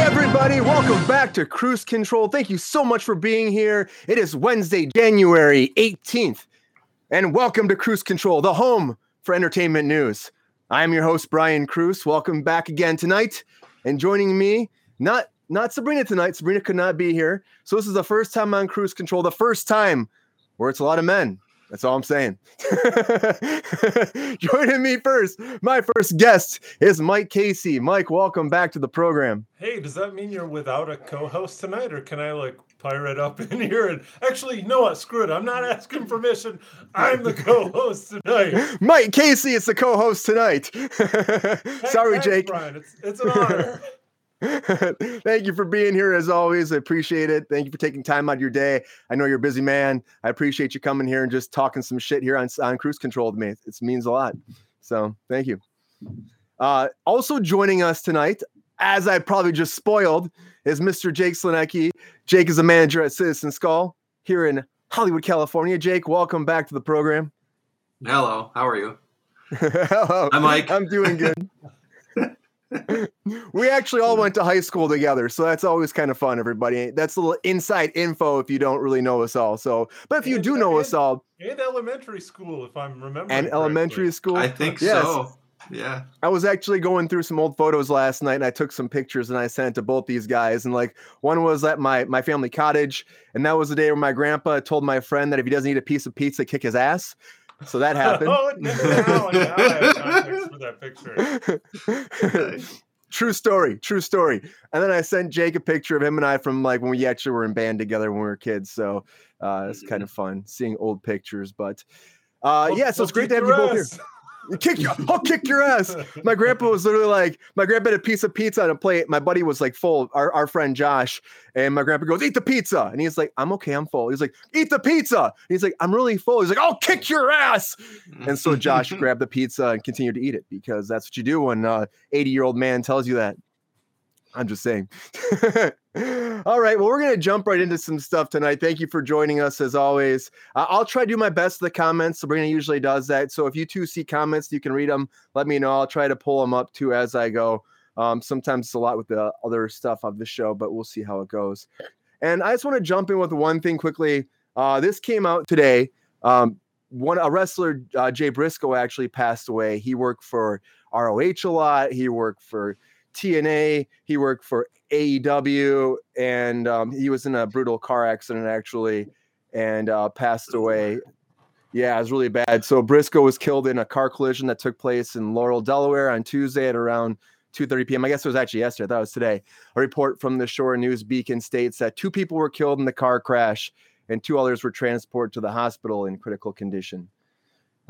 everybody. Welcome back to Kruse Control. Thank you so much for being here. It is Wednesday, January 18th. And welcome to Kruse Control, the home for entertainment news. I am your host, Brian Kruse. Welcome back again tonight. And joining me, not not Sabrina tonight. Sabrina could not be here. So this is the first time on Kruse Control, the first time where it's a lot of men. That's all I'm saying. Joining me first, my first guest is Mike Casey. Mike, welcome back to the program. Hey, does that mean you're without a co-host tonight, or can I like pirate up in here and actually, know what? Screw it. I'm not asking permission. I'm the co-host tonight. Mike Casey is the co-host tonight. Sorry, Jake. Brian. It's, it's an honor. Thank you for being here as always. I appreciate it. Thank you for taking time out of your day. I know you're a busy man. I appreciate you coming here and just talking some shit here on, on Kruse Control with me. It means a lot. So thank you. Uh, also joining us tonight, as I probably just spoiled, is Mr. Jake Slonecki. Jake is a manager at Citizen Skull here in Hollywood, California. Jake, welcome back to the program. Hello, how are you? Hello. I'm Mike. I'm doing good. we actually all went to high school together, so that's always kind of fun, everybody. That's a little inside info if you don't really know us all. So, but if you And- do know and- us all, and elementary school, if I'm remembering. and elementary school, I think Yes. so. Yeah. I was actually going through some old photos last night and I took some pictures and I sent it to both these guys. And like one was at my my family cottage, and that was the day where my grandpa told my friend that if he doesn't eat a piece of pizza, kick his ass. So that happened. oh, now, now I have context for that picture. true story, true story. And then I sent Jake a picture of him and I from like when we actually were in band together when we were kids. So uh, it's kind of fun seeing old pictures. But uh, yeah, so it's great to have you both here. Kick you, I'll kick your ass. My grandpa was literally like, my grandpa had a piece of pizza on a plate. My buddy was like full, our, our friend Josh. And my grandpa goes, Eat the pizza. And he's like, I'm okay, I'm full. He's like, Eat the pizza. And he's like, I'm really full. He's like, I'll kick your ass. And so Josh grabbed the pizza and continued to eat it because that's what you do when uh 80 year old man tells you that. I'm just saying. All right. Well, we're going to jump right into some stuff tonight. Thank you for joining us as always. Uh, I'll try to do my best the comments. Sabrina usually does that. So if you two see comments, you can read them. Let me know. I'll try to pull them up too as I go. Um, sometimes it's a lot with the other stuff of the show, but we'll see how it goes. And I just want to jump in with one thing quickly. Uh, this came out today. Um, one a wrestler, uh, Jay Briscoe, actually passed away. He worked for ROH a lot. He worked for TNA. He worked for AEW, and um, he was in a brutal car accident actually, and uh, passed away. Yeah, it was really bad. So Briscoe was killed in a car collision that took place in Laurel, Delaware, on Tuesday at around 2:30 p.m. I guess it was actually yesterday. I thought it was today. A report from the Shore News Beacon states that two people were killed in the car crash, and two others were transported to the hospital in critical condition.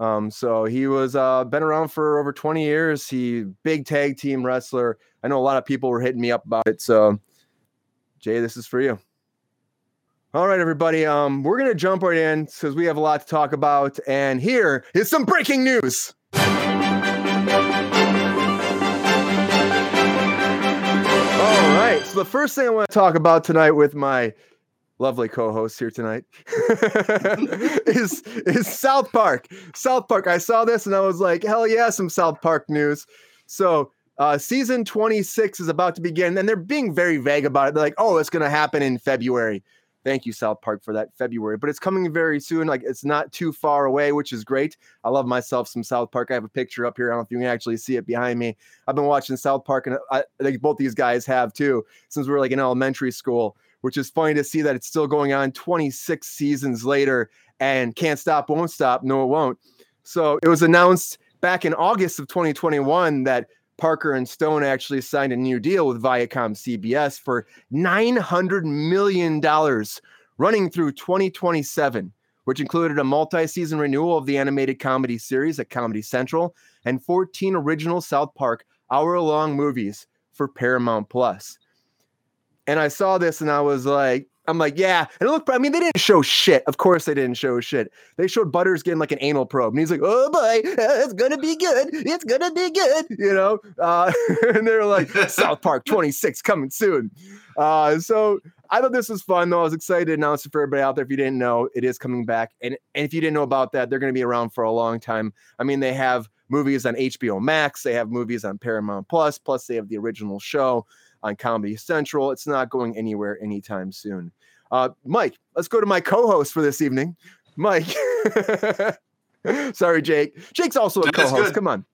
Um, so he was uh, been around for over 20 years. He big tag team wrestler. I know a lot of people were hitting me up about it. So Jay, this is for you. All right, everybody. Um, we're gonna jump right in because we have a lot to talk about, and here is some breaking news. All right. So the first thing I want to talk about tonight with my lovely co-host here tonight is is South Park. South Park. I saw this and I was like, hell yeah, some South Park news. So uh, season 26 is about to begin, and they're being very vague about it. They're like, oh, it's gonna happen in February. Thank you, South Park, for that February. But it's coming very soon. Like it's not too far away, which is great. I love myself some South Park. I have a picture up here. I don't know if you can actually see it behind me. I've been watching South Park, and I, I think both these guys have too, since we were like in elementary school. Which is funny to see that it's still going on 26 seasons later and can't stop, won't stop. No, it won't. So it was announced back in August of 2021 that Parker and Stone actually signed a new deal with Viacom CBS for $900 million running through 2027, which included a multi season renewal of the animated comedy series at Comedy Central and 14 original South Park hour long movies for Paramount Plus. And I saw this and I was like, I'm like, yeah. And look, I mean, they didn't show shit. Of course, they didn't show shit. They showed Butters getting like an anal probe, and he's like, "Oh boy, it's gonna be good. It's gonna be good," you know. Uh, and they're like, "South Park 26 coming soon." Uh, so I thought this was fun, though. I was excited to announce it for everybody out there. If you didn't know, it is coming back, and and if you didn't know about that, they're going to be around for a long time. I mean, they have movies on HBO Max, they have movies on Paramount Plus, plus they have the original show. On Comedy Central. It's not going anywhere anytime soon. Uh, Mike, let's go to my co-host for this evening. Mike. Sorry, Jake. Jake's also a That's co-host. good. Come on.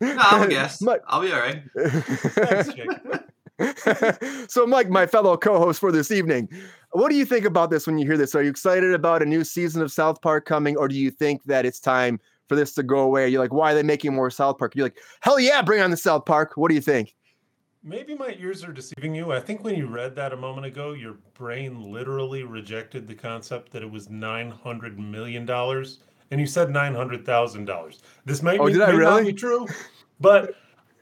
No, I'm a guest. Mike. I'll be all right. Thanks, Jake. so, Mike, my fellow co-host for this evening, what do you think about this when you hear this? Are you excited about a new season of South Park coming, or do you think that it's time for this to go away? You're like, why are they making more South Park? You're like, hell yeah, bring on the South Park. What do you think? Maybe my ears are deceiving you. I think when you read that a moment ago, your brain literally rejected the concept that it was nine hundred million dollars, and you said nine hundred thousand dollars. This might, Oh, be, did I may not really? be true, but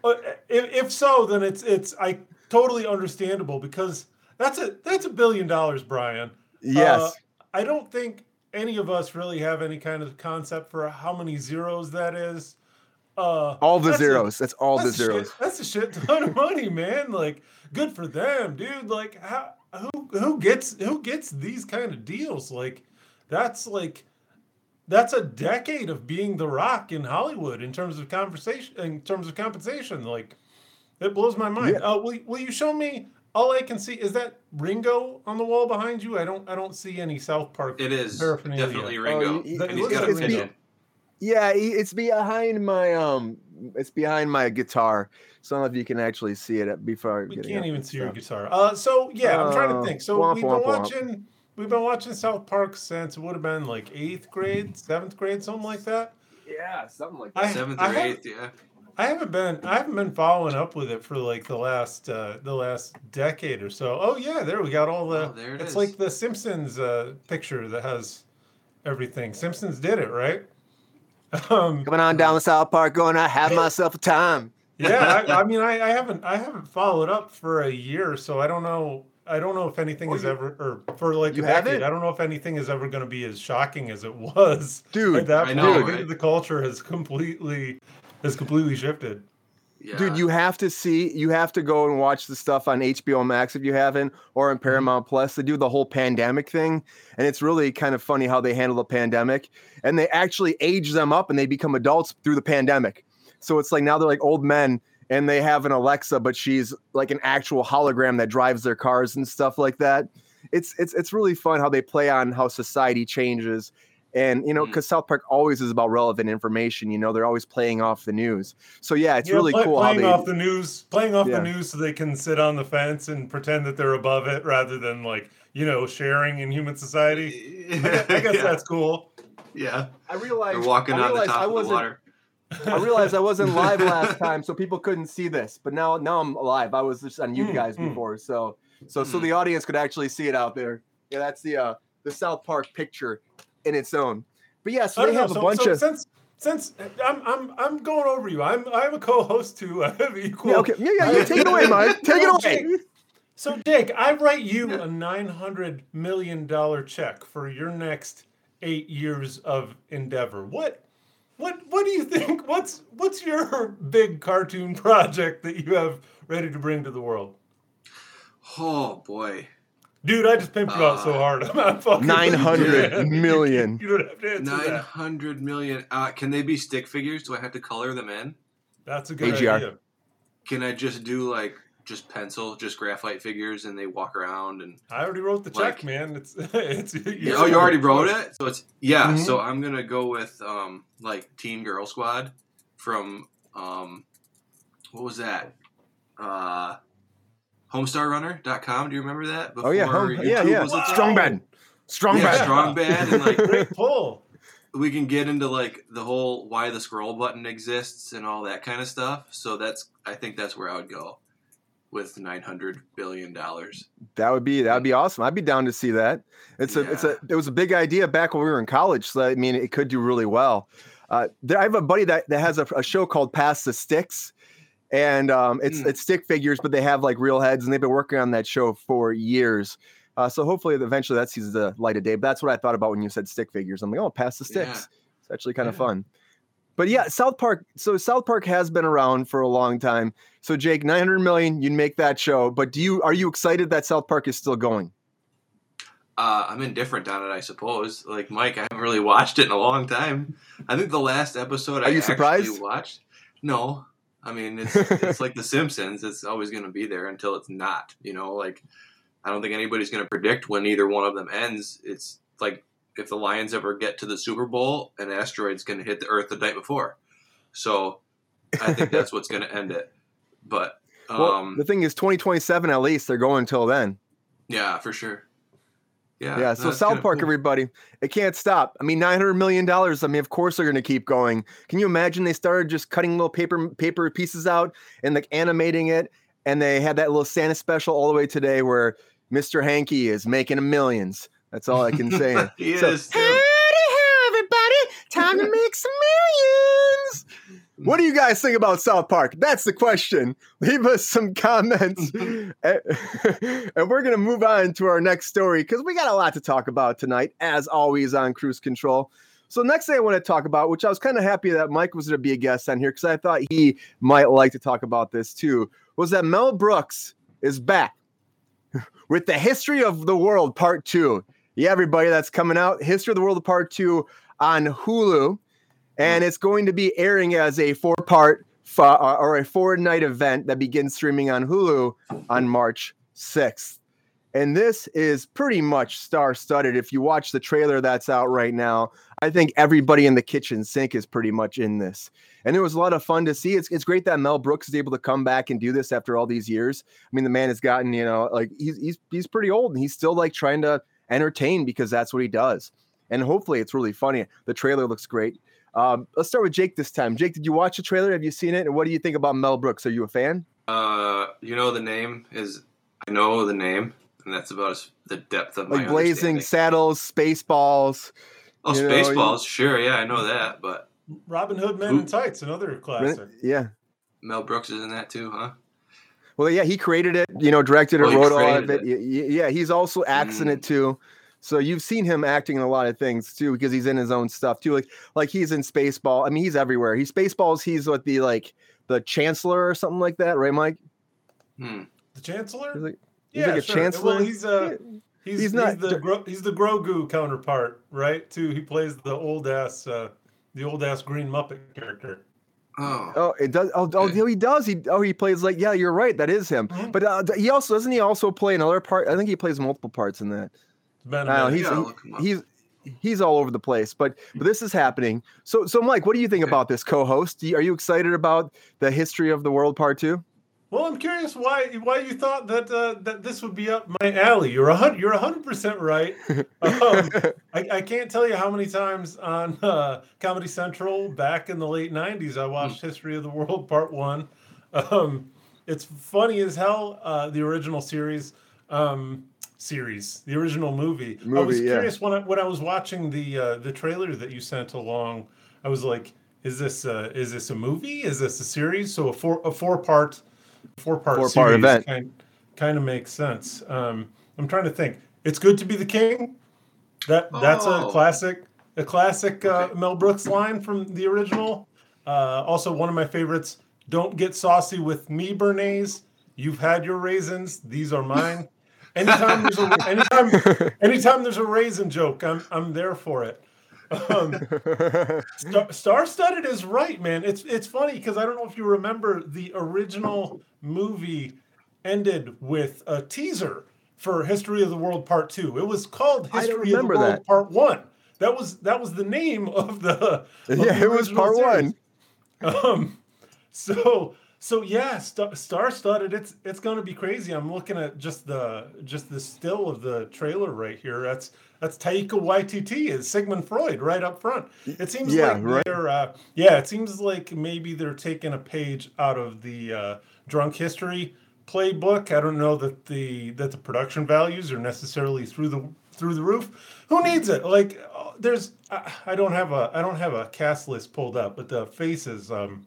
uh, if, if so, then it's it's I totally understandable because that's a that's a billion dollars, Brian. Yes. Uh, I don't think any of us really have any kind of concept for how many zeros that is. Uh, all the that's a- zeros. That's all the that's a shit- zeros. that's a shit ton of money, man. Like, good for them, dude. Like, how who who gets who gets these kind of deals? Like, that's like that's a decade of being the Rock in Hollywood in terms of conversation, in terms of compensation. Like, it blows my mind. Yeah. Uh, will will you show me? All I can see is that Ringo on the wall behind you. I don't I don't see any South Park. It is Paraphernalia. definitely Oh, Ringo. you- That- and it he's looks got a Ringo. pigeon. Yeah, it's behind my um, it's behind my guitar. So I don't know if you can actually see it before. We can't even and see your guitar. Uh, so yeah, I'm trying Uh, to think. So womp, we've been womp, womp. watching, we've been watching South Park since it would have been like eighth grade, seventh grade, something like that. Yeah, something like I- Seventh I or have- eighth, yeah. I haven't been, I haven't been following up with it for like the last, uh, the last decade or so. Oh yeah, there we got all the. Oh, there it it's is. like the Simpsons uh, picture that has everything. Simpsons did it right. Um, Coming on down the South Park, going, I have myself a time. yeah, I, I mean, I, I haven't, I haven't followed up for a year, so I don't know. I don't know if anything Oh, is you- ever, or for like you a decade. haven't? I don't know if anything is ever going to be as shocking as it was. Dude, At that I point, know, right? the culture has completely, has completely shifted. Yeah. Dude, you have to see, you have to go and watch the stuff on HBO Max if you haven't, or in Mm-hmm. Paramount Plus. They do the whole pandemic thing. And it's really kind of funny how they handle the pandemic. And they actually age them up and they become adults through the pandemic. So it's like now they're like old men and they have an Alexa, but she's like an actual hologram that drives their cars and stuff like that. It's it's it's really fun how they play on how society changes. And you know, Mm. because South Park always is about relevant information, you know, they're always playing off the news. So yeah, it's Yeah, really play- cool how Playing they off the news, playing off Yeah. the news, so they can sit on the fence and pretend that they're above it, rather than like you know sharing in human society. I guess, I guess yeah. that's cool. yeah. I realized They're walking I on the top I of the wasn't, water. I realized I wasn't live last time, so people couldn't see this. But now, now I'm alive. I was just on you Mm, guys mm. before, so so so Mm. the audience could actually see it out there. Yeah, that's the uh the South Park picture in its own. But yeah, so they don't know. have a So, bunch so of since since I'm I'm I'm going over you. I'm I'm a co-host too. I have equal. yeah, okay, yeah, yeah, yeah. Take it away, Mike. Take it Jake, away. So, Jake, I write you a nine hundred million dollar check for your next eight years of endeavor. What, what, what do you think? What's what's your big cartoon project that you have ready to bring to the world? Oh boy. Dude, I just pimped you out so Uh, hard. I'm not fucking. with you, 900 man. million. You don't have to answer Nine that. hundred million. Uh, can they be stick figures? Do I have to color them in? That's a good AGR. idea. Can I just do like just pencil, just graphite figures, and they walk around and? I already wrote the check, man. It's it's. Yeah, oh, you already wrote it, so it's yeah. Mhm. So I'm gonna go with um like Teen Girl Squad from um what was that? Uh HomestarRunner.com. Do you remember that? Oh yeah, Before home, yeah, YouTube yeah. was a? Strong bad, strong Yeah, bad. strong bad, and like Great pull. we can get into like the whole why the scroll button exists and all that kind of stuff. So that's I think that's where I would go with nine hundred billion dollars. That would be that would be awesome. I'd be down to see that. It's a it's a it was a big idea back when we were in college. So I mean, it could do really well. Uh, there, I have a buddy that, that has a, a show called Pass the Sticks, and um, it's Hmm. it's stick figures, but they have like real heads, and they've been working on that show for years. Uh, so hopefully, eventually, that sees the light of day. But that's what I thought about when you said stick figures. I'm like, oh, pass the Yeah. sticks. It's actually kind of Yeah. fun. But yeah, South Park. So South Park has been around for a long time. So Jake, 900 million, you'd make that show. But do you are you excited that South Park is still going? Uh, I'm indifferent on it, I suppose. Like Mike, I haven't really watched it in a long time. I think the last episode Are I you surprised? watched. No, I mean, it's it's like The Simpsons. It's always going to be there until it's not. You know, like I don't think anybody's going to predict when either one of them ends. It's like if the Lions ever get to the Super Bowl, an asteroid's going to hit the Earth the night before. So I think that's what's going to end it. But um, well, the thing is, 2027 at least they're going until then. Yeah, for sure. Yeah. Yeah. So South Park, cool. everybody, it can't stop. I mean, 900 million dollars. I mean, of course they're going to keep going. Can you imagine? They started just cutting little paper paper pieces out and like animating it, and they had that little Santa special all the way today where Mr. Hanky is making millions. That's all I can say. he so, is. Howdy, how everybody! Time to make some millions. What do you guys think about South Park? That's the question. Leave us some comments. and, we're going to move on to our next story because we got a lot to talk about tonight, as always, on Kruse Control. So, next thing I want to talk about, which I was kind of happy that Mike was going to be a guest on here because I thought he might like to talk about this too, was that Mel Brooks is back with the History of the World Part 2. Yeah, everybody, that's coming out. History of the World Part 2 on Hulu and it's going to be airing as a four part uh, or a four night event that begins streaming on Hulu on March 6th. And this is pretty much star studded. If you watch the trailer that's out right now, I think everybody in the kitchen sink is pretty much in this. And it was a lot of fun to see. It's, it's great that Mel Brooks is able to come back and do this after all these years. I mean, the man has gotten, you know, like he's he's he's pretty old and he's still like trying to entertain because that's what he does. And hopefully it's really funny. The trailer looks great. Um, let's start with Jake this time. Jake, did you watch the trailer? Have you seen it? And what do you think about Mel Brooks? Are you a fan? Uh, you know the name is. I know the name, and that's about the depth of like Blazing Saddles, Spaceballs. Oh, Spaceballs, sure, yeah, I know that, but Robin Hood Men in Tights, another classic. Yeah, Mel Brooks is in that too, huh? Well, yeah, he created it, you know, directed it, oh, wrote all of it. it. Yeah, he's also acting mm. it too. So you've seen him acting in a lot of things too, because he's in his own stuff too. Like like he's in Spaceball. I mean, he's everywhere. He's Spaceballs. He's what the like the Chancellor or something like that, right, Mike? Hmm. The Chancellor. He's like, he's yeah, like a sure. Chancellor. Well, he's uh, he's, he's, not he's the Gro- he's the Grogu counterpart, right? Too. He plays the old ass uh, the old ass Green Muppet character. Oh. oh, it does. Oh, oh, he does. He oh, he plays like yeah, you're right. That is him. Mm-hmm. But uh, he also doesn't he also play another part? I think he plays multiple parts in that. Know, he's he's he's all over the place, but, but this is happening. So so Mike, what do you think okay. about this co-host? Are you excited about the history of the world part two? Well, I'm curious why why you thought that uh, that this would be up my alley. You're a hundred you're hundred percent right. Um, I, I, can't tell you how many times on uh, Comedy Central back in the late '90s I watched mm. History of the World Part One. Um, it's funny as hell. Uh, the original series. Um, series, the original movie. movie I was curious yeah. when I when I was watching the uh, the trailer that you sent along. I was like, is this uh, is this a movie? Is this a series? So a four a four part four part four part event kind, kind of makes sense. Um, I'm trying to think. It's good to be the king. That that's oh. a classic a classic uh, okay. Mel Brooks line from the original. Uh, also, one of my favorites. Don't get saucy with me, Béarnaise. You've had your raisins. These are mine. Anytime there's a anytime anytime there's a raisin joke, I'm I'm there for it. Um, Star Studded is right, man. It's it's funny because I don't know if you remember the original movie ended with a teaser for History of the World Part Two. It was called History of the World that. Part One. That was that was the name of the of yeah. The it was Part series. One. Um, so so yeah, st- star-studded. It's it's going to be crazy. I'm looking at just the just the still of the trailer right here. That's that's Taika Waititi is Sigmund Freud right up front. It seems yeah, like right. they're uh, yeah. It seems like maybe they're taking a page out of the uh, Drunk History playbook. I don't know that the that the production values are necessarily through the through the roof. Who needs it? Like uh, there's I, I don't have a I don't have a cast list pulled up, but the faces um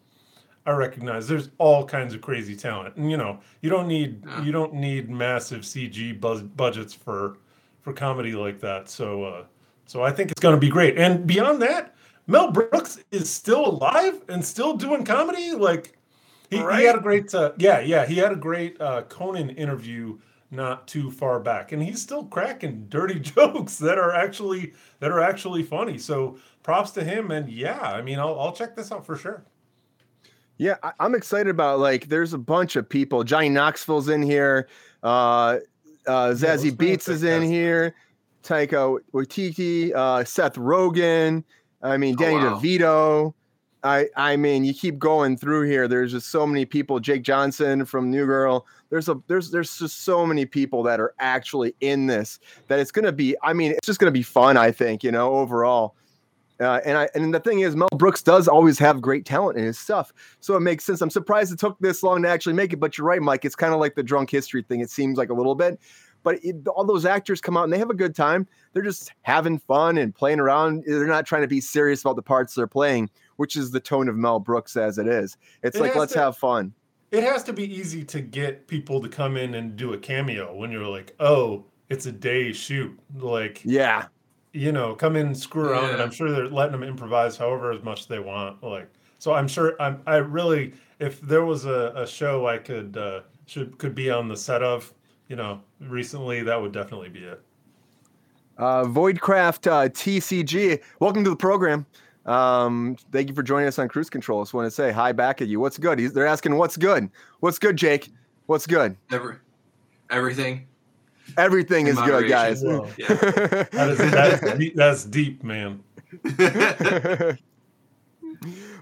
I recognize there's all kinds of crazy talent, and you know you don't need you don't need massive CG buzz, budgets for for comedy like that. So uh, so I think it's going to be great. And beyond that, Mel Brooks is still alive and still doing comedy. Like he, right. he had a great uh, yeah yeah he had a great uh, Conan interview not too far back, and he's still cracking dirty jokes that are actually that are actually funny. So props to him. And yeah, I mean I'll I'll check this out for sure. Yeah, I, I'm excited about like there's a bunch of people. Johnny Knoxville's in here. Uh uh Zazie names Beetz is in here. Taika Waititi, uh Seth Rogen. I mean Oh, Danny wow. DeVito. I I mean you keep going through here. There's just so many people. Jake Johnson from New Girl. There's a there's there's just so many people that are actually in this that it's gonna be. I mean it's just gonna be fun. I think you know overall. Uh, and I and the thing is, Mel Brooks does always have great talent in his stuff, so it makes sense. I'm surprised it took this long to actually make it, but you're right, Mike. It's kind of like the drunk history thing. It seems like a little bit, but it, all those actors come out and they have a good time. They're just having fun and playing around. They're not trying to be serious about the parts they're playing, which is the tone of Mel Brooks as it is. It's It like let's to- have fun. It has to be easy to get people to come in and do a cameo when you're like, oh, it's a day shoot. Like, Yeah, you know, come in and screw around, and I'm sure they're letting them improvise however as much they want. Like, so I'm sure I'm. I really, if there was a, a show I could uh, should could be on the set of, you know, recently, that would definitely be it. uh, Voidcraft uh, TCG. Welcome to the program. Um, thank you for joining us on Kruse Control. I just want to say hi back at you. What's good? He's, they're asking what's good. What's good, Jake? What's good? Every, everything. Everything is good, guys. moderation. Yeah. That is that's deep, that's deep, man.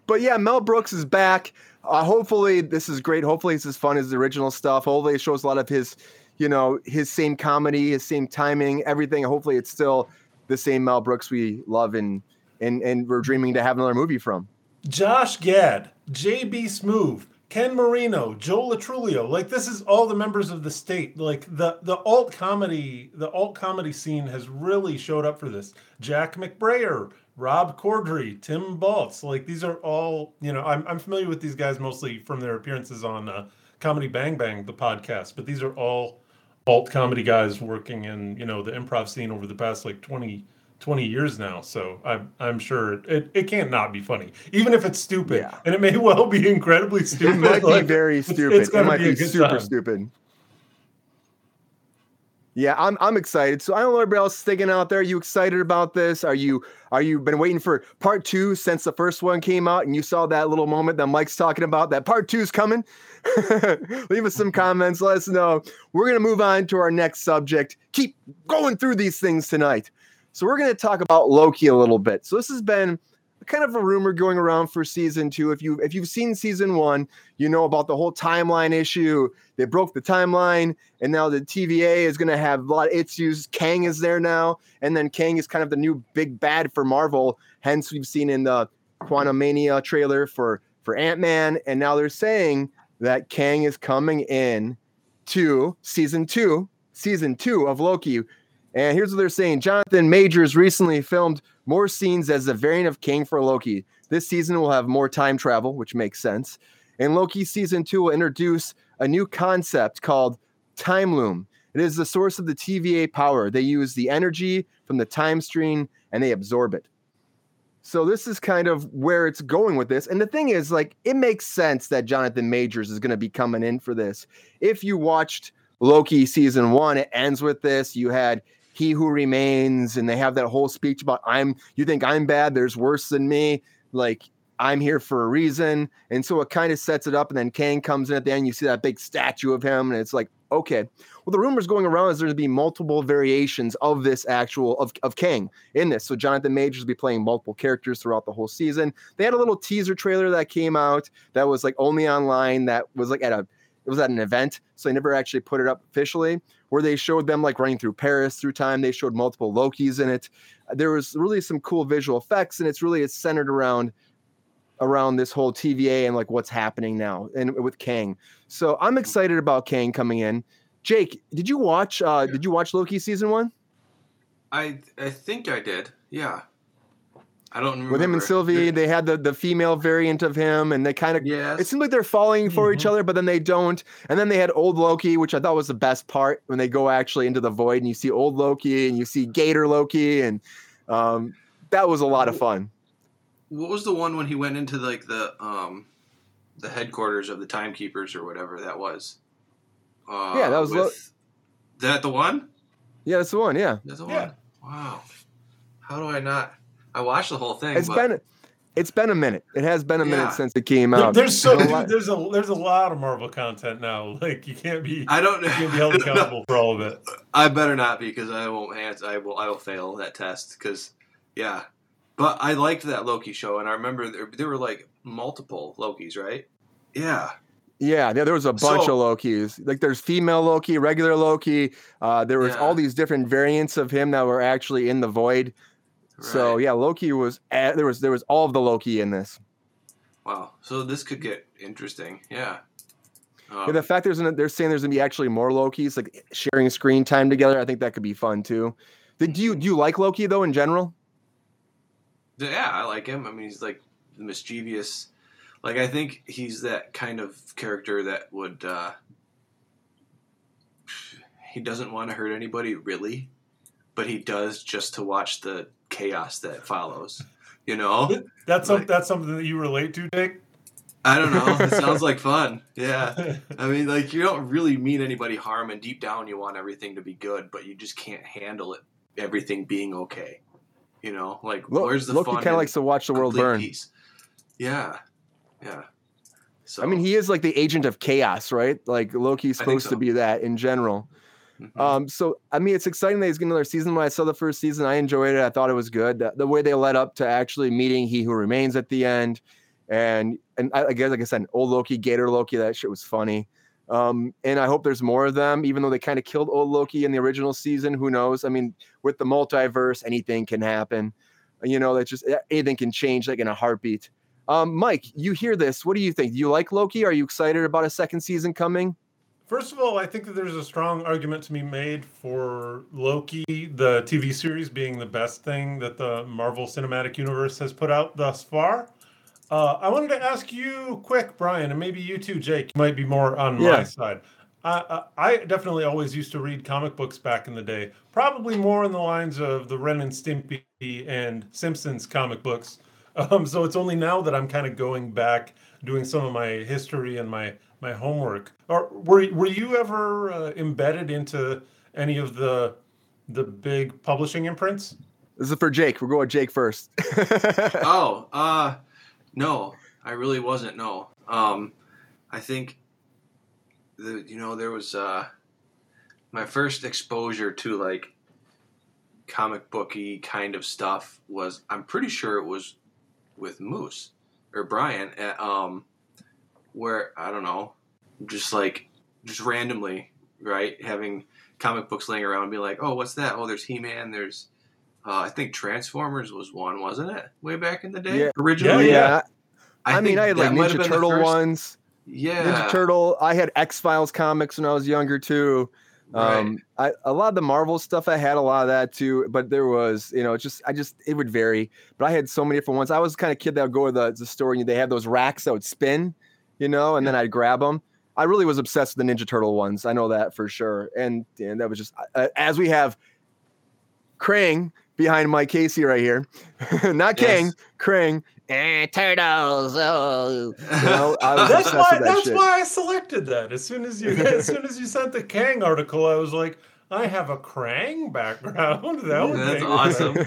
but yeah, Mel Brooks is back. Uh, hopefully, this is great. Hopefully, it's as fun as the original stuff. Hopefully, it shows a lot of his, you know, his same comedy, his same timing, everything. Hopefully, it's still the same Mel Brooks we love and and and we're dreaming to have another movie from. Josh Gad, JB Smoove, Ken Marino, Joe Lo Truglio. Like this is all the members of the state. Like the the alt comedy, the alt comedy scene has really showed up for this. Jack McBrayer, Rob Corddry, Tim Baltz. Like these are all, you know, I'm I'm familiar with these guys mostly from their appearances on uh, Comedy Bang Bang, the podcast, but these are all alt comedy guys working in, you know, the improv scene over the past like 20 20 years now. So I'm I'm sure it, it can't not be funny, even if it's stupid. Yeah. And it may well be incredibly stupid. It might be very stupid. it's it gonna might be be super time. stupid. Yeah, I'm I'm excited. So I don't know everybody else thinking out there. Are you excited about this? Are you are you been waiting for part two since the first one came out and you saw that little moment that Mike's talking about? That part two's coming. Leave us some comments. Let us know. We're gonna move on to our next subject. Keep going through these things tonight. So we're gonna talk about Loki a little bit. So this has been kind of a rumor going around for season two. If you if you've seen season one, you know about the whole timeline issue. They broke the timeline, and now the TVA is going to have a lot of issues. Kang is there now, and then Kang is kind of the new big bad for Marvel. Hence, we've seen in the Quantumania trailer for for Ant Man, and now they're saying that Kang is coming in to season two, season two of Loki. And here's what they're saying: Jonathan Majors recently filmed more scenes as a variant of Kang for Loki. This season will have more time travel, which makes sense. And Loki season two will introduce a new concept called Time Loom. It is the source of the TVA power. They use the energy from the time stream and they absorb it. So this is kind of where it's going with this. And the thing is, like, it makes sense that Jonathan Majors is going to be coming in for this. If you watched Loki season one, it ends with this. You had He Who Remains, and they have that whole speech about I'm you think I'm bad, there's worse than me. Like I'm here for a reason. And so it kind of sets it up. And then Kang comes in at the end. You see that big statue of him, and it's like, okay. Well, the rumors going around is there's going to be multiple variations of this actual of, of Kang in this. So Jonathan Majors will be playing multiple characters throughout the whole season. They had a little teaser trailer that came out that was like only online, that was like at a was at an event. So they never actually put it up officially, where they showed them like running through Paris through time. They showed multiple Lokis in it. There was really some cool visual effects, and it's really it's centered around around this whole TVA and like what's happening now and with Kang. So I'm excited about Kang coming in. Jake, did you watch uh did you watch Loki season 1 I I think I did. Yeah. I don't remember. with him and Sylvie? They had the the female variant of him and they kind of Yes. it seemed like they're falling for each Mhm. other, but then they don't. And then they had old Loki, which I thought was the best part when they go actually into the void and you see old Loki and you see Gator Loki and um that was a lot of fun. what was the one when he went into like the um the headquarters of the timekeepers or whatever that was? Uh, Yeah, that was Lo- that the one? Yeah, that's the one. Yeah. That's the Yeah. one. Wow. How do I not? I watched the whole thing. It's but been It's been a minute. It has been a Yeah. minute since it came There- out. there's so Been a lot- dude, there's a there's a lot of Marvel content now. Like you can't be I don't know if you can't be held accountable for all of it. I better not be because I won't answer. I will. I will fail that test because, yeah. But I liked that Loki show, and I remember there, there were like multiple Lokis, right? Yeah. Yeah, there, there was a bunch So- of Lokis. Like there's female Loki, regular Loki. Uh, there was Yeah. all these different variants of him that were actually in the void. So yeah, Loki was at, there was there was all of the Loki in this. Wow. So this could get interesting. Yeah. Um, yeah, the fact there's an, they're saying there's gonna be actually more Lokis, like sharing screen time together. I think that could be fun too. Did you do you like Loki though in general? yeah, I like him. I mean, he's like mischievous. Like I think he's that kind of character that would. uh He doesn't want to hurt anybody really, but he does just to watch the chaos that follows. You know. That's some, that's something that you relate to, Dick. I don't know. It sounds like fun. Yeah. I mean, like you don't really mean anybody harm, and deep down you want everything to be good, but you just can't handle it. Everything being okay. You know, like Lo- where's the Loki fun? kind of likes to watch the world burn. Peace? Yeah. Yeah. So I mean, he is like the agent of chaos, right? Like Loki's I think supposed to be that in general. Mhm. Um, so I mean, it's exciting that he's getting another season. When I saw the first season, I enjoyed it. I thought it was good. The, the way they led up to actually meeting He Who Remains at the end, and and I, I guess like I said, old Loki, Gator Loki, that shit was funny. Um, and I hope there's more of them, even though they kind of killed old Loki in the original season. Who knows? I mean, with the multiverse, anything can happen. You know, that just anything can change like in a heartbeat. Um, Mike, you hear this? What do you think? Do you like Loki? Are you excited about a second season coming? First of all, I think that there's a strong argument to be made for Loki, the TV series, being the best thing that the Marvel Cinematic Universe has put out thus far. Uh, I wanted to ask you quick, Brian, and maybe you too, Jake, might be more on my side. I, I I definitely always used to read comic books back in the day, probably more in the lines of the Ren and Stimpy and Simpsons comic books. Um, so it's only now that I'm kind of going back, doing some of my history and my my homework. Or were were you ever uh, embedded into any of the the big publishing imprints? This is for Jake. We're going with Jake first. oh, uh, no, I really wasn't. No, um, I think the you know there was uh, my first exposure to like comic booky kind of stuff was I'm pretty sure it was with Moose or Brian at um where I don't know just like just randomly right having comic books laying around and be like oh what's that oh there's He-Man there's uh, I think Transformers was one wasn't it way back in the day Yeah. originally yeah, I, mean, I had like that might have Ninja Turtle first- ones. yeah Ninja Turtle. I had X Files comics when I was younger too. right. Um, I a lot of the Marvel stuff I had a lot of that too, but there was, you know, it's just I just it would vary. But I had so many different ones. I was the kind of kid that would go to the, the store and they had those racks that would spin, you know, and then I'd grab them. I really was obsessed with the Ninja Turtle ones. I know that for sure. And and that was just uh, as we have Krang behind Mike Casey right here, not Kang, Yes. Krang. Eh, turtles. Oh, you know, I was That's why. that That's shit. why I selected that. As soon as you, as soon as you sent the Kang article, I was like, I have a Krang background. That would That's make awesome.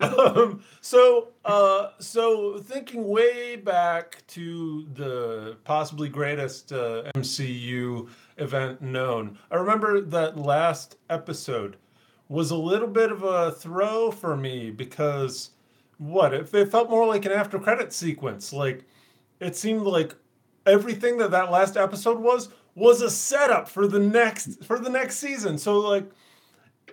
um, so, uh, so thinking way back to the possibly greatest uh, MCU event known, I remember that last episode was a little bit of a throw for me because what it, it felt more like an after credit sequence. Like it seemed like everything that that last episode was was a setup for the next for the next season. So like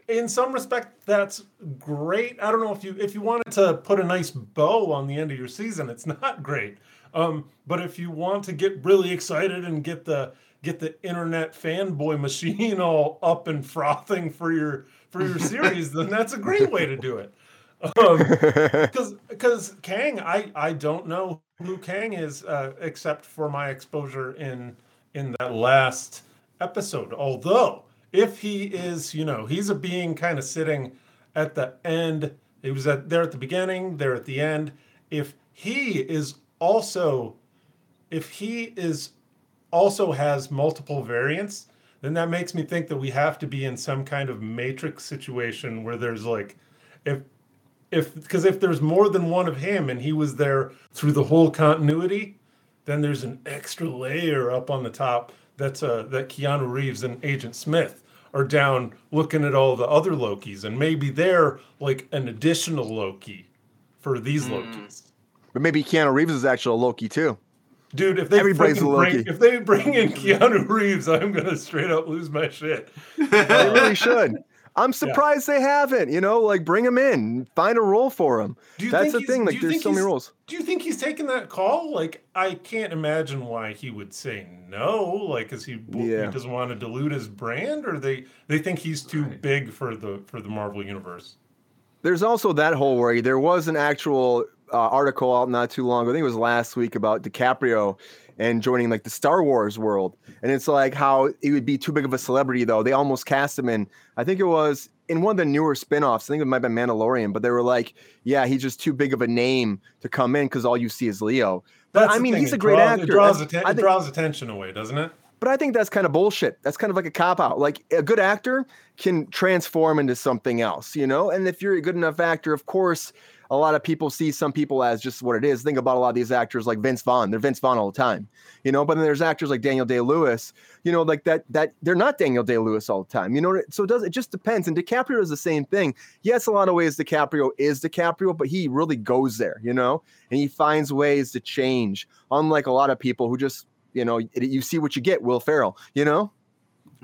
in some respect that's great. I don't know if you if you wanted to put a nice bow on the end of your season it's not great. Um, but if you want to get really excited and get the get the internet fanboy machine all up and frothing for your for your series then that's a great way to do it. Um, because because Kang, I I don't know who Kang is uh, except for my exposure in in that last episode. Although if he is, you know, he's a being kind of sitting at the end. He was at there at the beginning, there at the end. If he is also, if he is also has multiple variants, then that makes me think that we have to be in some kind of matrix situation where there's like, if if because if there's more than one of him and he was there through the whole continuity, then there's an extra layer up on the top that's uh that Keanu Reeves and Agent Smith are down looking at all the other Lokis, and maybe they're like an additional Loki for these Mm. Lokis. But maybe Keanu Reeves is actually a Loki too. Dude, if they Everybody's freaking bring, if they bring in Keanu Reeves, I'm gonna straight up lose my shit. They really should. I'm surprised they haven't. You know, like bring him in, find a role for him. Do you That's think the thing. do Like, you there's think so many he's- roles. Do you think he's taking that call? Like, I can't imagine why he would say no. Like, is he, Yeah. he doesn't want to dilute his brand, or they they think he's too Right. big for the for the Marvel universe? There's also that whole worry. There was an actual uh, article out not too long ago. I think it was last week about DiCaprio and joining like the Star Wars world. And it's like how he would be too big of a celebrity though. They almost cast him in. I think it was in one of the newer spin-offs. I think it might have been Mandalorian, but they were like, yeah, he's just too big of a name to come in because all you see is Leo. But That's I mean, he's it a great draws, actor. It draws, atten- I it think- draws attention away, doesn't it? But I think that's kind of bullshit. That's kind of like a cop out. Like a good actor can transform into something else, you know? And if you're a good enough actor, of course, a lot of people see some people as just what it is. Think about a lot of these actors like Vince Vaughn. They're Vince Vaughn all the time, you know? But then there's actors like Daniel Day Lewis, you know, like that, that they're not Daniel Day Lewis all the time, you know? So it does, it just depends. And DiCaprio is the same thing. Yes, a lot of ways DiCaprio is DiCaprio, but he really goes there, you know? And he finds ways to change, unlike a lot of people who just, you know, you see what you get, Will Ferrell, you know?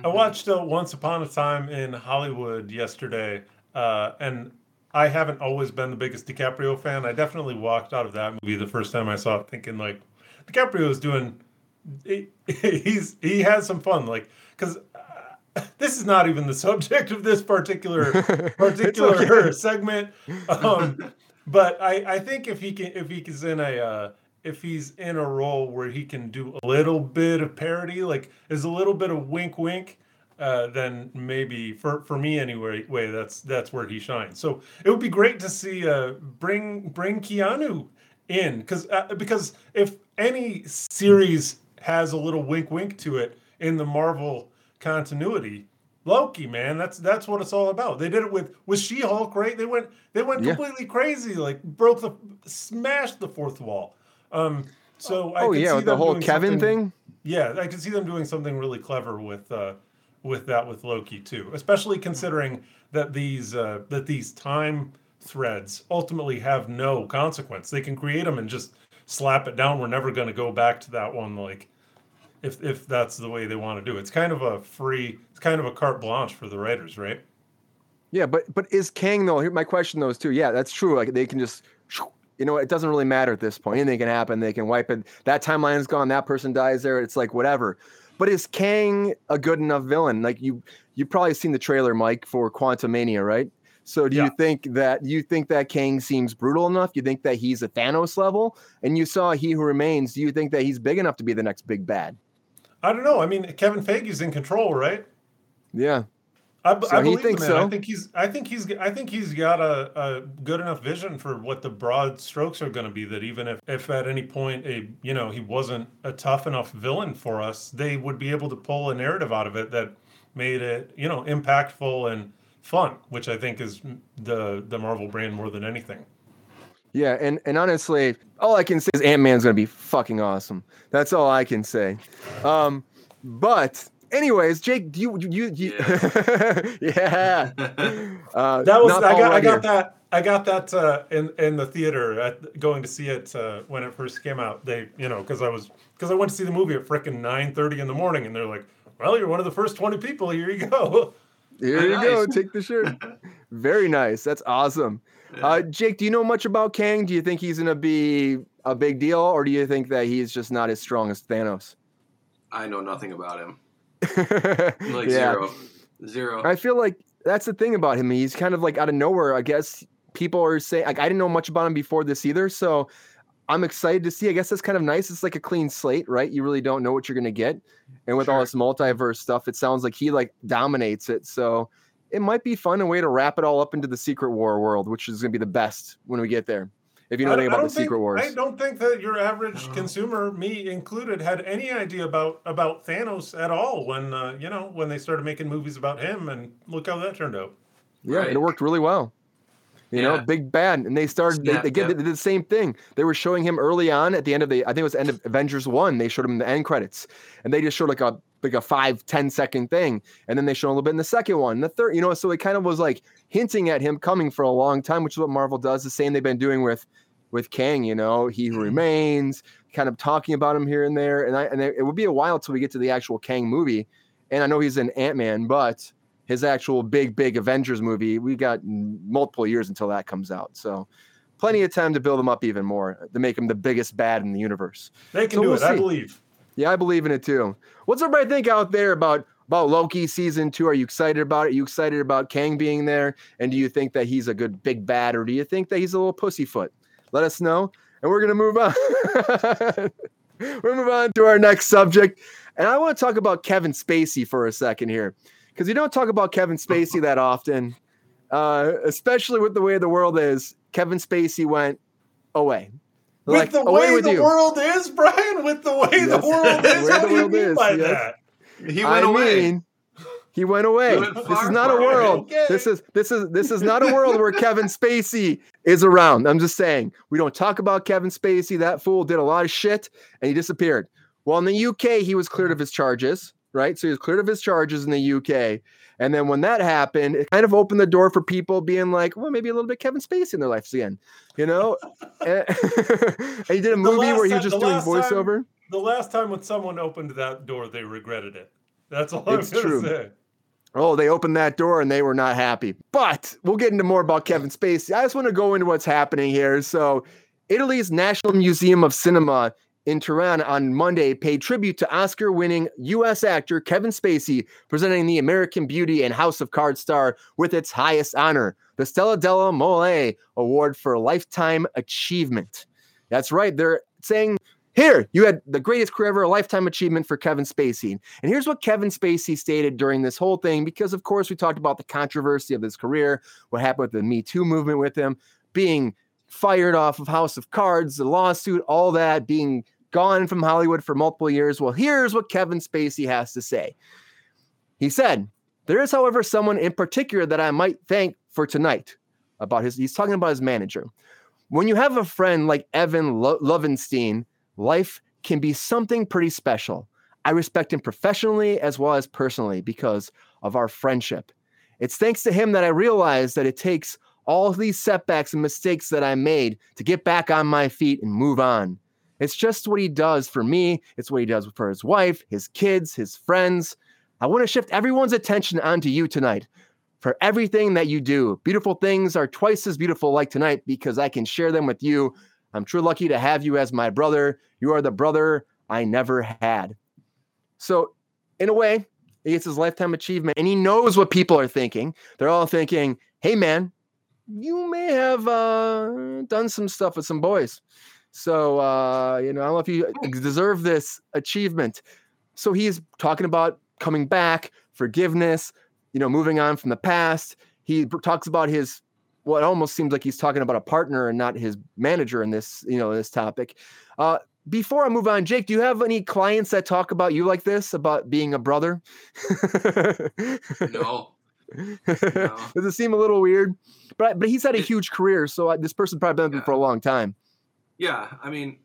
I watched uh, Once Upon a Time in Hollywood yesterday, uh, and I haven't always been the biggest DiCaprio fan. I definitely walked out of that movie the first time I saw it thinking like DiCaprio is doing. He, he's he has some fun, like because uh, this is not even the subject of this particular particular okay. segment. Um, but I, I think if he can if he is in a uh, if he's in a role where he can do a little bit of parody, like there's a little bit of wink wink, uh, then maybe for for me anyway, way that's that's where he shines. So it would be great to see uh, bring bring Keanu in because uh, because if any series has a little wink wink to it in the Marvel continuity. Loki, man, that's that's what it's all about. They did it with with She Hulk, right? They went they went Yeah. completely crazy, like broke the smashed the fourth wall. Um, so I oh yeah, see the whole Kevin thing. yeah, I could see them doing something really clever with uh, with that with Loki too, especially considering that these uh, that these time threads ultimately have no consequence. They can create them and just slap it down. We're never going to go back to that one. Like if if that's the way they want to do it, it's kind of a free. It's kind of a carte blanche for the writers, right? Yeah, but but is Kang though? My question though is too. Yeah, that's true. Like they can just, you know, it doesn't really matter at this point. Anything can happen. They can wipe it. That timeline is gone. That person dies there. It's like whatever. But is Kang a good enough villain? Like you, you probably seen the trailer, Mike, for Quantumania, right? So do Yeah. you think that you think that Kang seems brutal enough? You think that he's a Thanos level? And you saw He Who Remains. Do you think that he's big enough to be the next big bad? I don't know. I mean, Kevin Feige's in control, right? Yeah. I, So I believe the so? I think he's. I think he's. I think he's got a, a good enough vision for what the broad strokes are going to be. That even if, if at any point a you know he wasn't a tough enough villain for us, they would be able to pull a narrative out of it that made it you know impactful and fun, which I think is the the Marvel brand more than anything. Yeah, and and honestly, all I can say is Ant Man's gonna be fucking awesome. That's all I can say. Um, but anyways, Jake, do you you, you yeah? Uh, That was not I Paul got I Rudd here. got that I got that uh, in in the theater at going to see it uh, when it first came out. They you know because I was because I went to see the movie at frickin' nine thirty in the morning, and they're like, "Well, you're one of the first twenty people. Here you go." Here you go. Take the shirt. Very nice. That's awesome. Uh, Jake, do you know much about Kang? Do you think he's gonna be a big deal, or do you think that he's just not as strong as Thanos? I know nothing about him. Like yeah. zero, zero. I feel like that's the thing about him. He's kind of like out of nowhere. I guess people are saying like I didn't know much about him before this either. So I'm excited to see. I guess that's kind of nice. It's like a clean slate, right? You really don't know what you're gonna get. And with all this multiverse stuff, it sounds like he like dominates it. So it might be fun a way to wrap it all up into the Secret War world, which is gonna be the best when we get there. If you know I- anything about don't the Secret think, Wars. I don't think that your average No. consumer, me included, had any idea about about Thanos at all when uh, you know when they started making movies about him, and look how that turned out. Yeah, Right. it worked really well. You know, big bad, and they started. They, Snap, they, did, yeah. they did the same thing. They were showing him early on at the end of the. I think it was the end of Avengers One. They showed him the end credits, and they just showed like a like a five ten second thing, and then they show a little bit in the second one, the third. You know, so it kind of was like hinting at him coming for a long time, which is what Marvel does. The same they've been doing with with Kang. You know, He Who mm-hmm. Remains, kind of talking about him here and there, and I and it would be a while till we get to the actual Kang movie. And I know he's in Ant Man, but his actual big, big Avengers movie, we got multiple years until that comes out. So plenty of time to build him up even more to make him the biggest bad in the universe. They can So do we'll it. I believe. Yeah, I believe in it too. What's everybody think out there about about Loki season two? Are you excited about it? Are you excited about Kang being there? And do you think that he's a good big bad, or do you think that he's a little pussyfoot? Let us know. And we're gonna move on. we're move on to our next subject. And I want to talk about Kevin Spacey for a second here. Because you don't talk about Kevin Spacey that often. Uh, especially with the way the world is. Kevin Spacey went away. With Like, the way with the you. world is, Brian. With the way the world is. way What the do you mean is, by yes. that? He I went away. mean, he went away. He went this is not a world. Okay. This is this is this is not a world where Kevin Spacey is around. I'm just saying we don't talk about Kevin Spacey. That fool did a lot of shit and he disappeared. Well, in the UK, he was cleared of his charges, right? So he was cleared of his charges in the UK. And then when that happened, it kind of opened the door for people being like, well, maybe a little bit Kevin Spacey in their lives again, you know? and he did a movie where he was just doing last time- voiceover. The last time when someone opened that door, they regretted it. That's all It's I'm true. say. Oh, they opened that door and they were not happy. But we'll get into more about Kevin Spacey. I just want to go into what's happening here. So, Italy's National Museum of Cinema in Turin on Monday paid tribute to Oscar winning U.S. actor Kevin Spacey, presenting the American Beauty and House of Cards star with its highest honor, the Stella della Mole Award for Lifetime Achievement. That's right. They're saying, here, you had the greatest career ever, a lifetime achievement for Kevin Spacey. And here's what Kevin Spacey stated during this whole thing, because of course we talked about the controversy of his career, what happened with the Me Too movement with him, being fired off of House of Cards, the lawsuit, all that, being gone from Hollywood for multiple years. Well, here's what Kevin Spacey has to say. He said, There is, however, someone in particular that I might thank for tonight about his, he's talking about his manager. When you have a friend like Evan Lo- Lowenstein, life can be something pretty special. I respect him professionally as well as personally because of our friendship. It's thanks to him that I realized that it takes all these setbacks and mistakes that I made to get back on my feet and move on. It's just what he does for me. It's what he does for his wife, his kids, his friends. I want to shift everyone's attention onto you tonight for everything that you do. Beautiful things are twice as beautiful like tonight because I can share them with you. I'm truly lucky to have you as my brother. You are the brother I never had. So, in a way, he gets his lifetime achievement and he knows what people are thinking. They're all thinking, hey, man, you may have uh, done some stuff with some boys. So, uh, you know, I don't know if you deserve this achievement. So he's talking about coming back, forgiveness, you know, moving on from the past. He talks about his what almost seems like he's talking about a partner and not his manager in this, you know, this topic. Uh, before I move on, Jake, do you have any clients that talk about you like this, about being a brother? No. Does it seem a little weird? But but he's had a huge career, so I, this person probably been with him Yeah. for a long time. Yeah, I mean,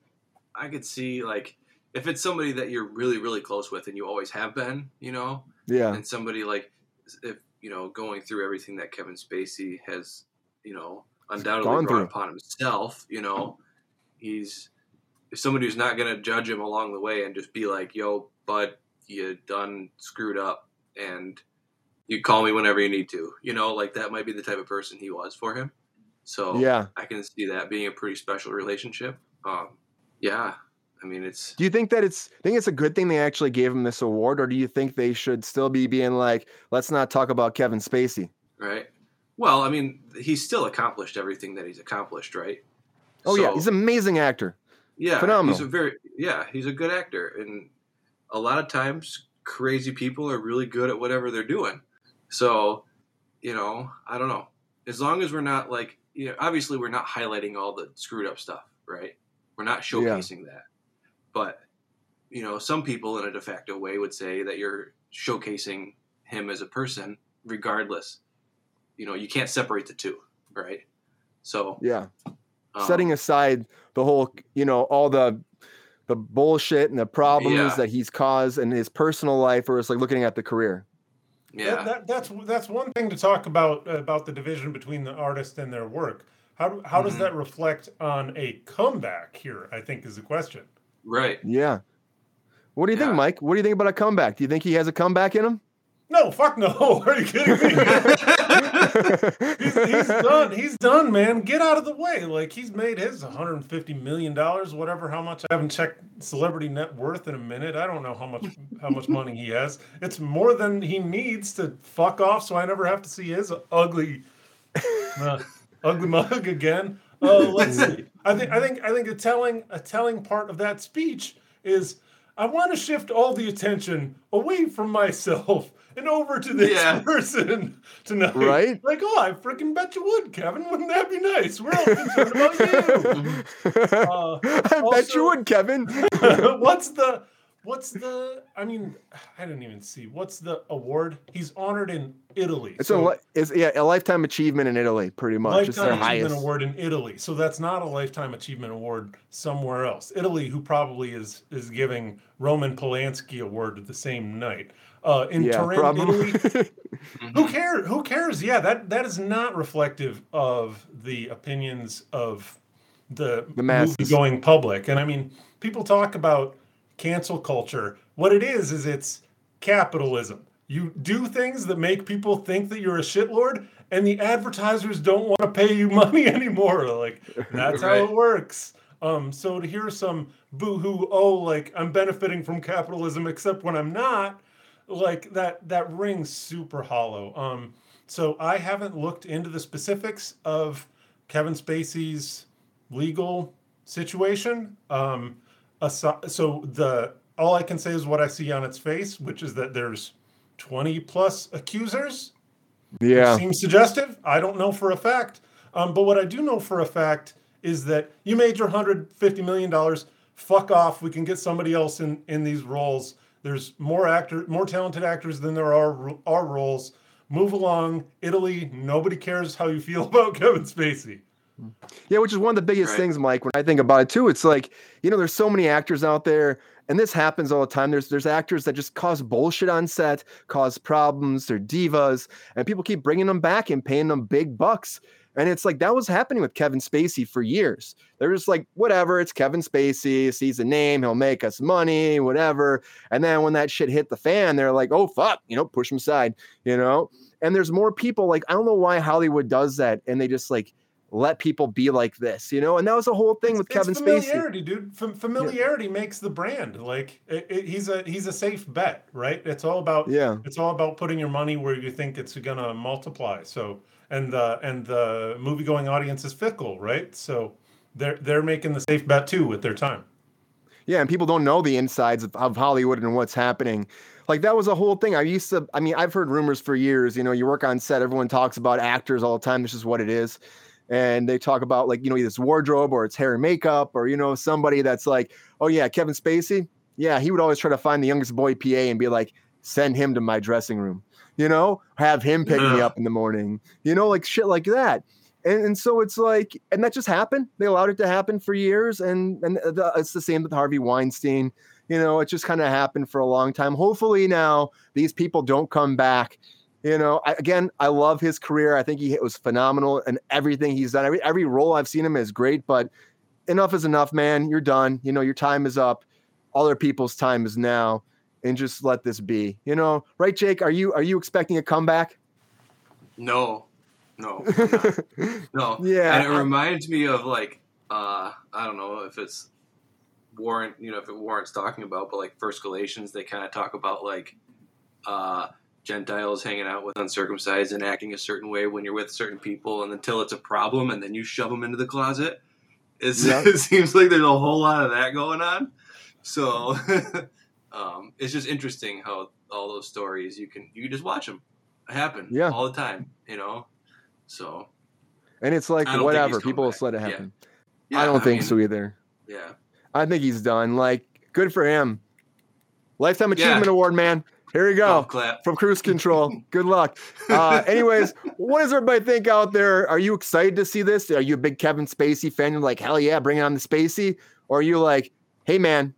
I could see like if it's somebody that you're really really close with and you always have been, you know, Yeah, and somebody like if you know going through everything that Kevin Spacey has, you know, undoubtedly brought upon himself, you know, he's somebody who's not going to judge him along the way and just be like, "Yo, bud, you done screwed up and you call me whenever you need to." You know, like that might be the type of person he was for him. So, yeah. I can see that being a pretty special relationship. Um, yeah, I mean, it's Do you think that it's I think it's a good thing they actually gave him this award, or do you think they should still be being like, let's not talk about Kevin Spacey? right. Well, I mean, he's still accomplished everything that he's accomplished, right? Oh yeah, he's an amazing actor. yeah, phenomenal. He's a very yeah, he's a good actor, and a lot of times crazy people are really good at whatever they're doing. So, you know, I don't know. As long as we're not like, you know, obviously we're not highlighting all the screwed up stuff, right? We're not showcasing that. But, you know, some people in a de facto way would say that you're showcasing him as a person regardless. You know, you can't separate the two, right? So Yeah. um, Setting aside the whole, you know, all the the bullshit and the problems Yeah. that he's caused in his personal life, or it's like looking at the career. Yeah, That, that, that's that's one thing to talk about about the division between the artist and their work. How how does Mhm. that reflect on a comeback here? I think is the question. right. Yeah. What do you think, Mike? What do you think about a comeback? Do you think he has a comeback in him? No, fuck no. Are you kidding me? he's, done. He's done, man. Get out of the way. Like he's made his 150 million dollars, whatever. How much? I haven't checked celebrity net worth in a minute. I don't know how much how much money he has. It's more than he needs to fuck off. So I never have to see his ugly, uh, ugly mug again. Uh, let's see. I think I think I think a telling a telling part of that speech is I want to shift all the attention away from myself and over to this Yeah. person tonight. Right? Like, oh, I freaking bet you would, Kevin. Wouldn't that be nice? We're all concerned about you. Uh, I bet you would, Kevin. what's the what's the I mean, I didn't even see. What's the award? He's honored in Italy. It's So- a it's yeah a lifetime achievement in Italy, pretty much. It's their Lifetime Achievement highest. Award in Italy. So that's not a Lifetime Achievement Award somewhere else. Italy, who probably is is giving Roman Polanski Award the same night. Uh, in Yeah, Turin, probably. Italy, Mhm. who cares? Who cares? Yeah, that that is not reflective of the opinions of the, The movie going public. And I mean, people talk about cancel culture. What it is is it's capitalism. You do things that make people think that you're a shitlord, and the advertisers don't want to pay you money anymore. Like that's how it works. Um, so to hear some boo-hoo, oh, like I'm benefiting from capitalism, except when I'm not, like that that rings super hollow. Um, so I haven't looked into the specifics of Kevin Spacey's legal situation. Um, so the all I can say is what I see on its face, which is that there's 20 plus accusers. yeah. Seems suggestive. I don't know for a fact. Um, but what I do know for a fact is that you made your $150 million. Fuck off. We can get somebody else in, in these roles. There's more actor, more talented actors than there are are roles. Move along, Italy. Nobody cares how you feel about Kevin Spacey. Yeah, which is one of the biggest Right. things, Mike, when I think about it too. It's like, you know, there's so many actors out there, and this happens all the time. There's there's actors that just cause bullshit on set, cause problems, they're divas, and people keep bringing them back and paying them big bucks. And it's like that was happening with Kevin Spacey for years. They're just like, whatever, it's Kevin Spacey, he's a name, he'll make us money, whatever. And then when that shit hit the fan, they're like, oh fuck, you know, push him aside, you know. And there's more people like I don't know why Hollywood does that, and they just like let people be like this, you know? And that was the whole thing with It's- Kevin it's Spacey. familiarity, dude. Fam- familiarity makes the brand. Like it, it, he's a he's a safe bet, right? It's all about Yeah. it's all about putting your money where you think it's gonna multiply. So and the and the movie going audience is fickle, right? So they're they're making the safe bet too with their time. Yeah, and people don't know the insides of, of Hollywood and what's happening. Like that was a whole thing. I used to I mean, I've heard rumors for years, you know, you work on set, everyone talks about actors all the time. This is what it is. And they talk about like, you know, either it's wardrobe or it's hair and makeup, or you know, somebody that's like, oh yeah, Kevin Spacey. Yeah, he would always try to find the youngest boy PA and be like, send him to my dressing room. You know, have him pick me up in the morning. You know, like shit like that. And, and so it's like, and that just happened. They allowed it to happen for years, and and the, it's the same with Harvey Weinstein. You know, it just kind of happened for a long time. Hopefully now these people don't come back. You know, I, again, I love his career. I think he was phenomenal and everything he's done. Every every role I've seen him is great, but enough is enough, man. You're done. You know, your time is up. Other people's time is now, and just let this be. You know, right, Jake? Are you are you expecting a comeback? No, no, no. Yeah, and it reminds me of like uh, I don't know if it's warrant, you know, if it warrants talking about, but like First Galatians, they kind of talk about like uh, Gentiles hanging out with uncircumcised and acting a certain way when you're with certain people, and until it's a problem, and then you shove them into the closet. It's, Yeah. It seems like there's a whole lot of that going on. So um, it's just interesting how all those stories you can you just watch them happen Yeah. all the time, you know. So and it's like I whatever. People will back. let it happen. yeah, I don't think mean, so either. Yeah. I think he's done. Like, good for him. Lifetime Yeah. Achievement Award, man. Here we go. Clap. from Kruse Control. Good luck. Uh, anyways, what does everybody think out there? Are you excited to see this? Are you a big Kevin Spacey fan? You're like, hell yeah, bring on the Spacey. Or are you like, hey man,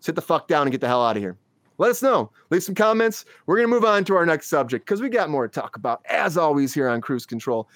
sit the fuck down and get the hell out of here? Let us know. Leave some comments. We're gonna move on to our next subject because we got more to talk about, as always, here on Kruse Control.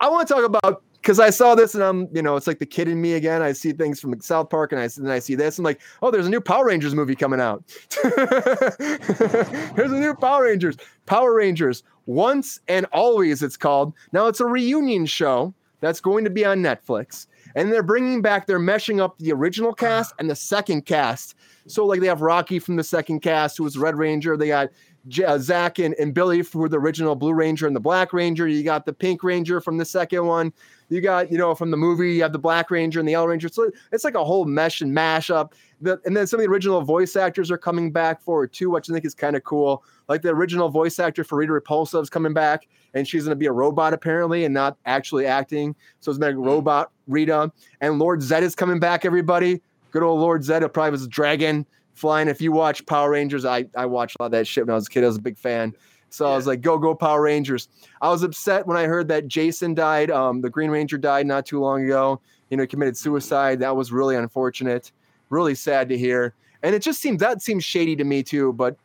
I want to talk about because I saw this and I'm, you know, it's like the kid in me again. I see things from South Park and I and I see this. I'm like, oh, there's a new Power Rangers movie coming out. there's a new Power Rangers. Power Rangers Once and Always, it's called. Now it's a reunion show that's going to be on Netflix. And they're bringing back, they're meshing up the original cast and the second cast. So, like, they have Rocky from the second cast, who was Red Ranger. They got J- uh, Zach and, and Billy for the original Blue Ranger and the Black Ranger. You got the Pink Ranger from the second one. You got, you know, from the movie, you have the Black Ranger and the Yellow Ranger. So it's like a whole mesh and mash up. The, and then some of the original voice actors are coming back for it too, which I think is kind of cool. Like the original voice actor for Rita Repulsa is coming back, and she's going to be a robot apparently and not actually acting. So it's like robot Rita. And Lord Zedd is coming back, everybody. Good old Lord Zedd. It probably was a dragon flying. If you watch Power Rangers, I, I watched a lot of that shit when I was a kid. I was a big fan. So I was like, go, go Power Rangers. I was upset when I heard that Jason died. Um, the Green Ranger died not too long ago. You know, he committed suicide. That was really unfortunate. Really sad to hear. And it just seems that seems shady to me too, but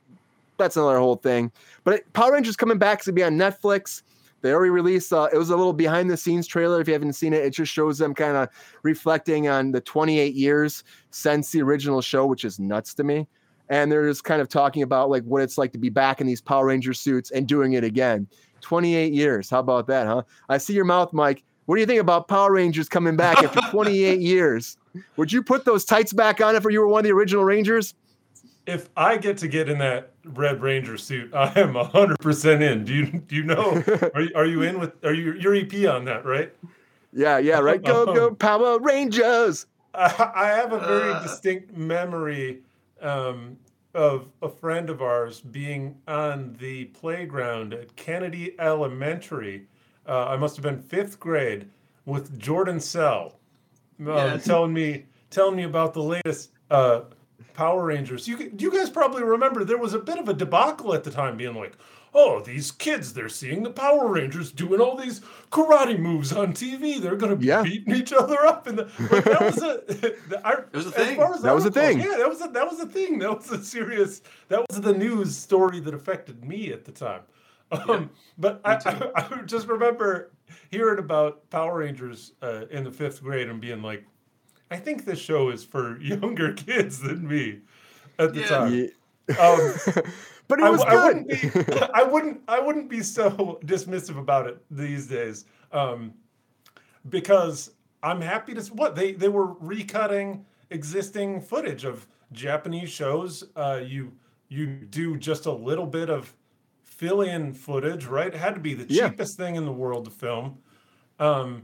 that's another whole thing. But it, Power Rangers coming back to be on Netflix. They already released. Uh, it was a little behind the scenes trailer. If you haven't seen it, it just shows them kind of reflecting on the 28 years since the original show, which is nuts to me. And they're just kind of talking about like what it's like to be back in these Power Ranger suits and doing it again. 28 years. How about that, huh? I see your mouth, Mike. What do you think about Power Rangers coming back after 28 years? Would you put those tights back on if you were one of the original Rangers? If I get to get in that Red Ranger suit, I am hundred percent in. Do you do you know? Are you, are you in with? Are you your EP on that? Right. Yeah, yeah, right. Go, go, Power Rangers. I, I have a very Uh. distinct memory um, of a friend of ours being on the playground at Kennedy Elementary. Uh, I must have been fifth grade with Jordan Sell, um, Yes. telling me telling me about the latest uh, Power Rangers. You you guys probably remember there was a bit of a debacle at the time, being like, "Oh, these kids, they're seeing the Power Rangers doing all these karate moves on TV. They're gonna be Yeah. beating each other up." And the, like, that was a the- It was a thing. That I was a thing. Yeah, that was a, that was a thing. That was a serious. That was the news story that affected me at the time. Um, but I. I, I just remember hearing about Power Rangers uh, in the fifth grade and being like, I think this show is for younger kids than me at the Yeah. time. Yeah. Um, but it was I good. wouldn't be, I wouldn't, I wouldn't be so dismissive about it these days, um, because I'm happy to. What they they were recutting existing footage of Japanese shows. Uh, you you do just a little bit of fill-in footage, right? It had to be the Yeah. cheapest thing in the world to film. Um,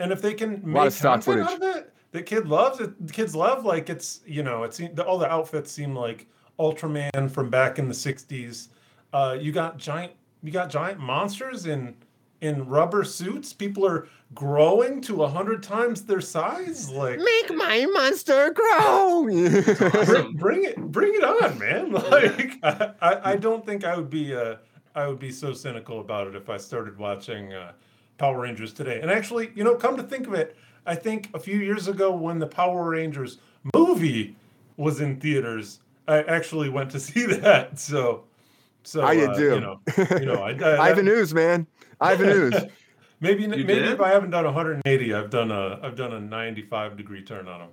and if they can make lot of stock content footage. out of it, the kid loves it. The kids love like it's you know it's the, all the outfits seem like Ultraman from back in the '60s. Uh, you got giant you got giant monsters in in rubber suits. People are growing to a hundred times their size. Like Make my monster grow. Awesome. bring it bring it on, man. Like I, I, I don't think I would be uh I would be so cynical about it if I started watching uh, Power Rangers today. And actually, you know, come to think of it, I think a few years ago when the Power Rangers movie was in theaters, I actually went to see that. So so I did uh, too. You know, you know, I, I, Ivan Ooze, man. Ivan Ooze. maybe You maybe did? if I haven't done 180, I've done a I've done a 95 degree turn on them.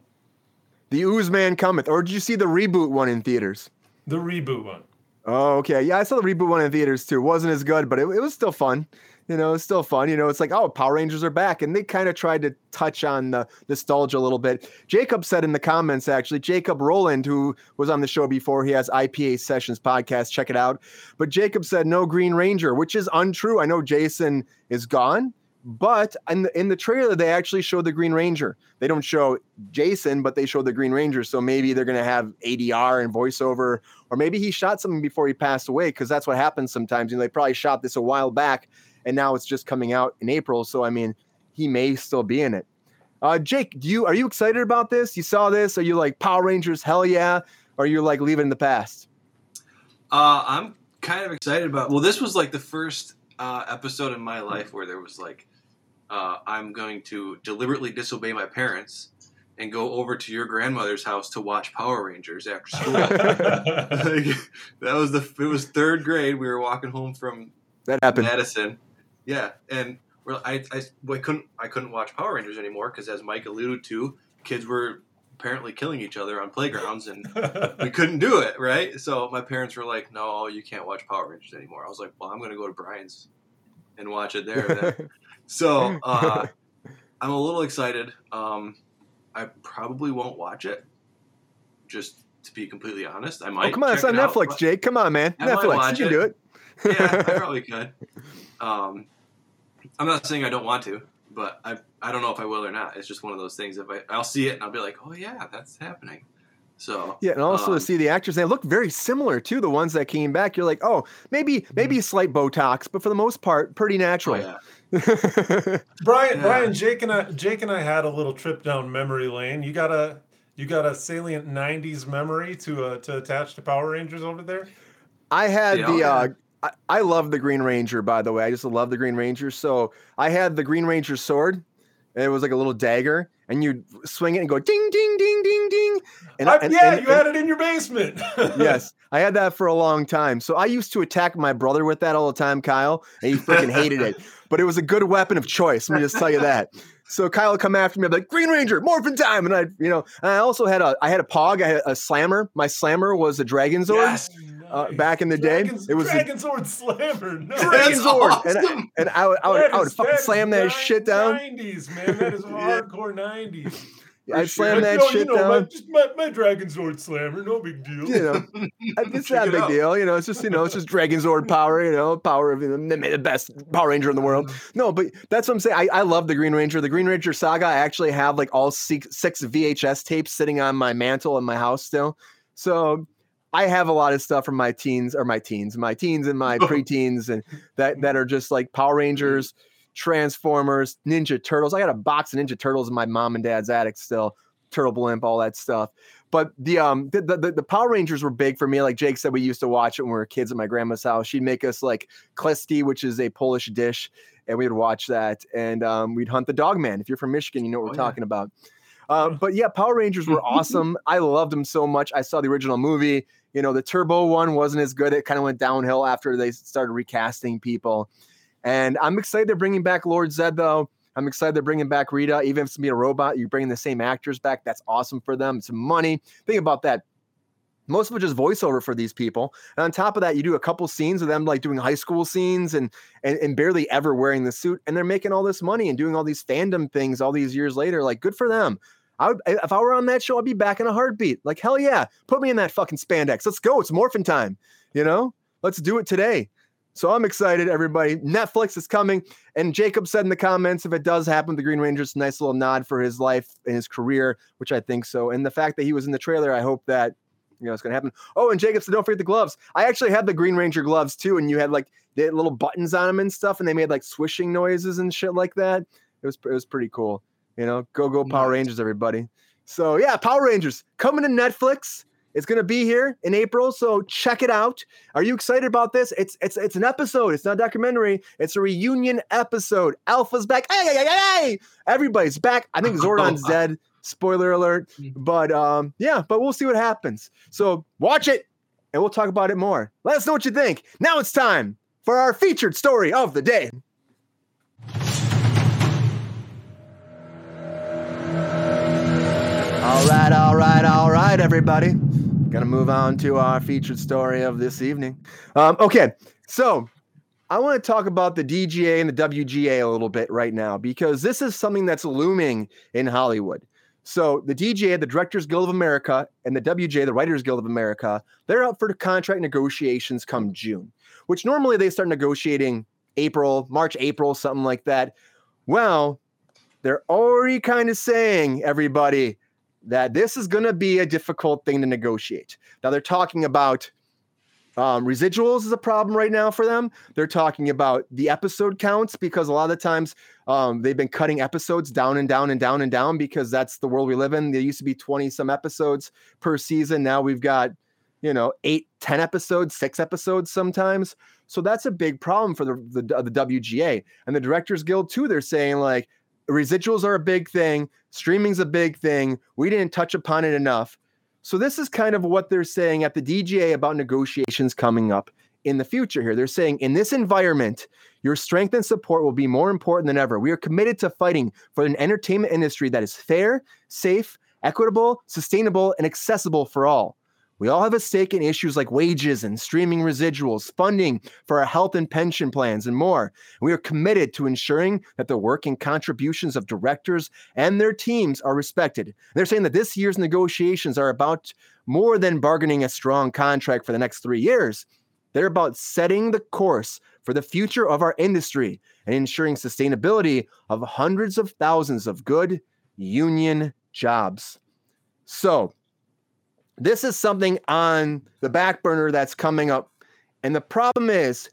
The Ooze Man cometh. Or did you see the reboot one in theaters? The reboot one. Oh, okay. Yeah, I saw the reboot one in theaters too. It wasn't as good, but it, it was still fun. You know, it's still fun. You know, it's like, oh, Power Rangers are back. And they kind of tried to touch on the nostalgia a little bit. Jacob said in the comments, actually, Jacob Roland, who was on the show before, he has IPA Sessions podcast. Check it out. But Jacob said no Green Ranger, which is untrue. I know Jason is gone, but in the, in the trailer, they actually show the Green Ranger. They don't show Jason, but they show the Green Ranger. So maybe they're going to have ADR and voiceover or maybe he shot something before he passed away because that's what happens sometimes. You know, they probably shot this a while back and now it's just coming out in April. So I mean, he may still be in it. Uh, Jake, do you are you excited about this? You saw this? Are you like Power Rangers? Hell yeah! Or are you like leaving the past? Uh, I'm kind of excited about. Well, this was like the first uh, episode in my life where there was like, uh, I'm going to deliberately disobey my parents and go over to your grandmother's house to watch Power Rangers after school. like, that was the. It was third grade. We were walking home from That happened. Madison. Yeah, and well, I, I, I couldn't I couldn't watch Power Rangers anymore because, as Mike alluded to, kids were apparently killing each other on playgrounds, and we couldn't do it. Right, so my parents were like, "No, you can't watch Power Rangers anymore." I was like, "Well, I'm going to go to Brian's and watch it there." Then. so uh, I'm a little excited. Um, I probably won't watch it, just to be completely honest. I might. oh, come on, it's on it Netflix, but- Jake. Come on, man. I Netflix. You can it. do it. yeah, I probably could. Um, I'm not saying I don't want to, but I I don't know if I will or not. It's just one of those things. If I I'll see it and I'll be like, oh yeah, that's happening. So Yeah, and also um, to see the actors, they look very similar to the ones that came back. You're like, oh, maybe maybe slight Botox, but for the most part, pretty oh, natural. yeah. Brian, Yeah. Brian, Jake and I, Jake and I had a little trip down memory lane. You got a, you got a salient '90s memory to uh, to attach to Power Rangers over there. I had Yeah, the uh I, I love the Green Ranger, by the way. I just love the Green Ranger. So I had the Green Ranger sword. And it was like a little dagger, and you'd swing it and go ding, ding, ding, ding, ding. And, I- and- yeah, and- you had it in your basement. yes, I had that for a long time. So I used to attack my brother with that all the time, Kyle, and he freaking hated it. But it was a good weapon of choice. Let me just tell you that. So Kyle would come after me, I'd be like, Green Ranger, morphin time. And I, you know, and I also had a I had a pog, I had a slammer. My slammer was a dragon zord. Yes. Uh, back in the day, it was a- Dragon Zord Slammer. No. Dragon That's Zord, and I- awesome. And I would I would, I would fucking slam that nine- shit down. 90s, man. That is hardcore 90s. I'd slam that yo, shit you know, My, down. just my, my Dragon Zord Slammer, no big deal. You know, it's not a big out. deal. You know, it's just you know, it's just Dragon Zord power. You know, power of you know, the best Power Ranger in the world. No, but that's what I'm saying. I, I love the Green Ranger. The Green Ranger saga. I actually have like all six, six VHS tapes sitting on my mantle in my house still. So I have a lot of stuff from my teens or my teens, my teens and my preteens, and that that are just like Power Rangers, Transformers, Ninja Turtles. I got a box of Ninja Turtles in my mom and dad's attic still. Turtle Blimp, all that stuff. But the um the, the the Power Rangers were big for me. Like Jake said, we used to watch it when we were kids at my grandma's house. She'd make us like klesti, which is a Polish dish, and we would watch that. And um, we'd hunt the dog man. If you're from Michigan, you know what Oh, we're yeah. talking about. Uh, but yeah, Power Rangers were awesome. I loved them so much. I saw the original movie. You know, the Turbo one wasn't as good. It kind of went downhill after they started recasting people. And I'm excited they're bringing back Lord Zedd, though. I'm excited they're bringing back Rita. Even if it's me a robot, you're bringing the same actors back. That's awesome for them. It's money. Think about that. Most of it just voiceover for these people. And on top of that, you do a couple scenes of them like doing high school scenes and, and and barely ever wearing the suit. And they're making all this money and doing all these fandom things all these years later. Like, good for them. I would, if I were on that show, I'd be back in a heartbeat. Like, hell yeah, put me in that fucking spandex. Let's go. It's morphin time. You know, let's do it today. So I'm excited, everybody. Netflix is coming. And Jacob said in the comments, if it does happen, the Green Ranger's nice little nod for his life and his career, which I think so. And the fact that he was in the trailer, I hope that you know it's gonna happen. Oh, and Jacob said, don't forget the gloves. I actually had the Green Ranger gloves too, and you had like they had little buttons on them and stuff, and they made like swishing noises and shit like that. It was it was pretty cool. You know, go go Power. Rangers, everybody. So yeah, Power Rangers coming to Netflix. It's gonna be here in April, so check it out. Are you excited about this? It's it's it's an episode. It's not a documentary. It's a reunion episode. Alpha's back. Hey, hey, hey, hey, hey! Everybody's back. I think Zordon's oh, dead. Spoiler alert. But um, yeah, but we'll see what happens. So watch it, and we'll talk about it more. Let us know what you think. Now it's time for our featured story of the day. All right, all right, all right, everybody. Gonna move on to our featured story of this evening. Um, okay, so I want to talk about the DGA and the WGA a little bit right now because this is something that's looming in Hollywood. So the DGA, the Directors Guild of America, and the WGA, the Writers Guild of America, they're up for contract negotiations come June, which normally they start negotiating April, March, April, something like that. Well, they're already kind of saying, everybody, that this is going to be a difficult thing to negotiate. Now they're talking about um, residuals is a problem right now for them. They're talking about the episode counts because a lot of the times um, they've been cutting episodes down and down and down and down because that's the world we live in. There used to be 20 some episodes per season. Now we've got you know, eight, ten episodes, six episodes sometimes. So that's a big problem for the, the, the WGA and the Directors Guild too. They're saying like residuals are a big thing, streaming's a big thing. We didn't touch upon it enough. So this is kind of what they're saying at the DGA about negotiations coming up in the future here. They're saying in this environment, your strength and support will be more important than ever. We are committed to fighting for an entertainment industry that is fair, safe, equitable, sustainable, and accessible for all. We all have a stake in issues like wages and streaming residuals, funding for our health and pension plans, and more. We are committed to ensuring that the work and contributions of directors and their teams are respected. They're saying that this year's negotiations are about more than bargaining a strong contract for the next three years. They're about setting the course for the future of our industry and ensuring sustainability of hundreds of thousands of good union jobs. So, this is something on the back burner that's coming up. And the problem is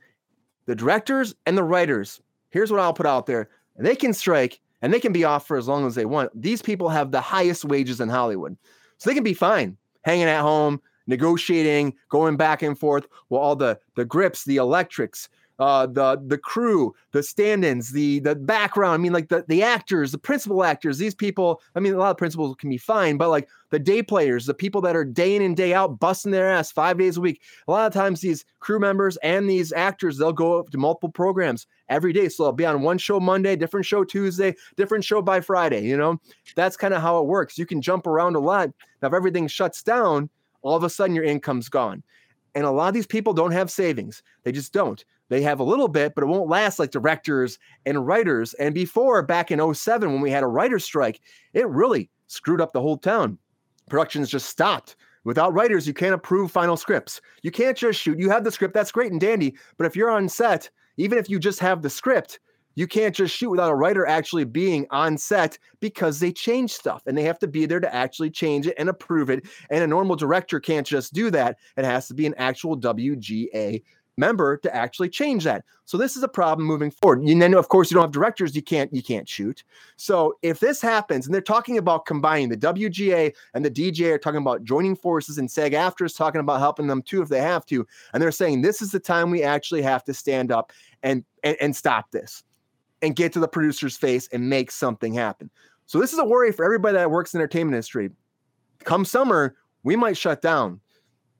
the directors and the writers, here's what I'll put out there they can strike and they can be off for as long as they want. These people have the highest wages in Hollywood. So they can be fine hanging at home, negotiating, going back and forth while all the, the grips, the electrics, uh, the the crew, the stand-ins, the the background. I mean, like the the actors, the principal actors. These people. I mean, a lot of principals can be fine, but like the day players, the people that are day in and day out busting their ass five days a week. A lot of times, these crew members and these actors, they'll go to multiple programs every day. So they'll be on one show Monday, different show Tuesday, different show by Friday. You know, that's kind of how it works. You can jump around a lot. Now, if everything shuts down, all of a sudden your income's gone. And a lot of these people don't have savings. They just don't. They have a little bit, but it won't last like directors and writers. And before, back in 07, when we had a writer's strike, it really screwed up the whole town. Productions just stopped. Without writers, you can't approve final scripts. You can't just shoot. You have the script, that's great and dandy. But if you're on set, even if you just have the script, you can't just shoot without a writer actually being on set because they change stuff and they have to be there to actually change it and approve it. And a normal director can't just do that. It has to be an actual WGA member to actually change that. So this is a problem moving forward. And then of course you don't have directors, you can't you can't shoot. So if this happens, and they're talking about combining the WGA and the DGA are talking about joining forces, and SAG-AFTRA is talking about helping them too if they have to, and they're saying this is the time we actually have to stand up and and, and stop this and get to the producer's face and make something happen. So this is a worry for everybody that works in the entertainment industry. Come summer, we might shut down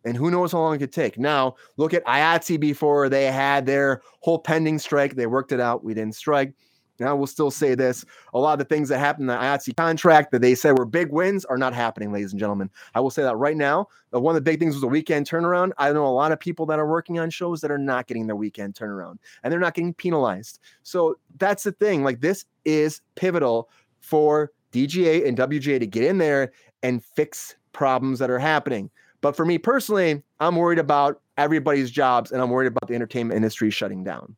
and who knows how long it could take. Now, look at IATSE before they had their whole pending strike. They worked it out. We didn't strike. Now we'll still say this. A lot of the things that happened in the IATSE contract that they said were big wins are not happening, ladies and gentlemen. I will say that right now. Uh, one of the big things was a weekend turnaround. I know a lot of people that are working on shows that are not getting their weekend turnaround and they're not getting penalized. So that's the thing. Like this is pivotal for DGA and WGA to get in there and fix problems that are happening. But for me personally, I'm worried about everybody's jobs and I'm worried about the entertainment industry shutting down.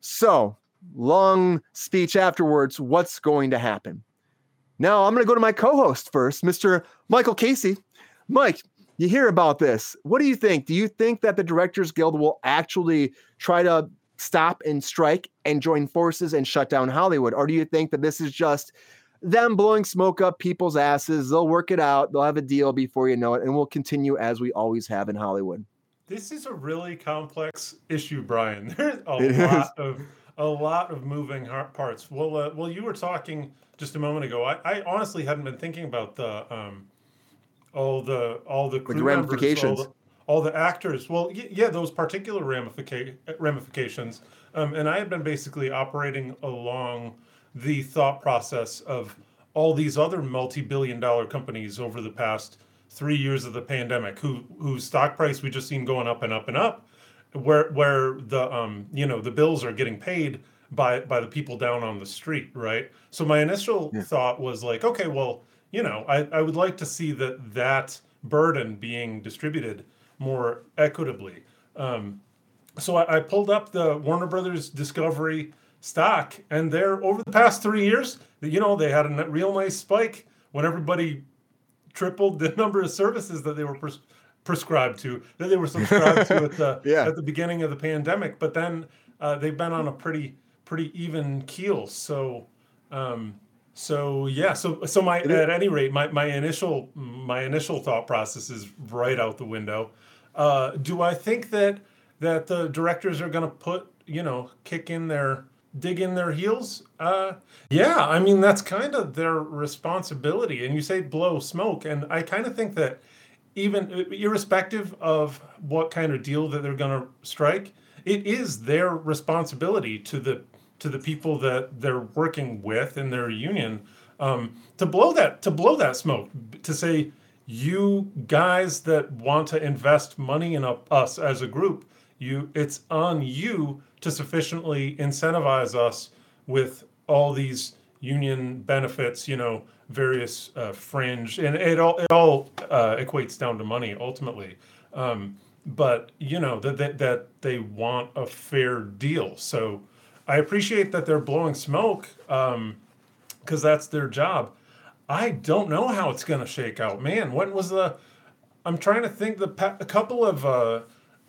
So, long speech afterwards, what's going to happen? Now, I'm going to go to my co host first, Mr. Michael Casey. Mike, you hear about this. What do you think? Do you think that the Directors Guild will actually try to stop and strike and join forces and shut down Hollywood? Or do you think that this is just them blowing smoke up people's asses. They'll work it out. They'll have a deal before you know it, and we'll continue as we always have in Hollywood. This is a really complex issue, Brian. There's a it lot is. of a lot of moving parts. Well, uh, well, you were talking just a moment ago. I, I honestly hadn't been thinking about the um, all the all the the ramifications. Members, all, the, all the actors. Well, yeah, those particular ramifica- ramifications. Um, and I had been basically operating along the thought process of all these other multi-billion dollar companies over the past three years of the pandemic who whose stock price we just seen going up and up and up where where the um you know the bills are getting paid by by the people down on the street right so my initial yeah. thought was like okay well you know I, I would like to see that that burden being distributed more equitably um so I, I pulled up the warner brothers discovery stock, and they're over the past three years, you know, they had a real nice spike when everybody tripled the number of services that they were pres- prescribed to, that they were subscribed to at the yeah. at the beginning of the pandemic. But then uh, they've been on a pretty pretty even keel. So. Um, so yeah, so so my at any rate, my, my initial my initial thought process is right out the window. Uh, do I think that that the directors are going to put you know kick in their dig in their heels? Uh, yeah, I mean that's kind of their responsibility. And you say blow smoke, and I kind of think that even irrespective of what kind of deal that they're going to strike, it is their responsibility to the to the people that they're working with in their union um, to blow that to blow that smoke to say you guys that want to invest money in us as a group you it's on you to sufficiently incentivize us with all these union benefits you know various uh, fringe and it all it all uh, equates down to money ultimately um, but you know that, that that they want a fair deal so i appreciate that they're blowing smoke um, because that's their job. I don't know how it's going to shake out. Man, when was the? I'm trying to think. The a couple of uh,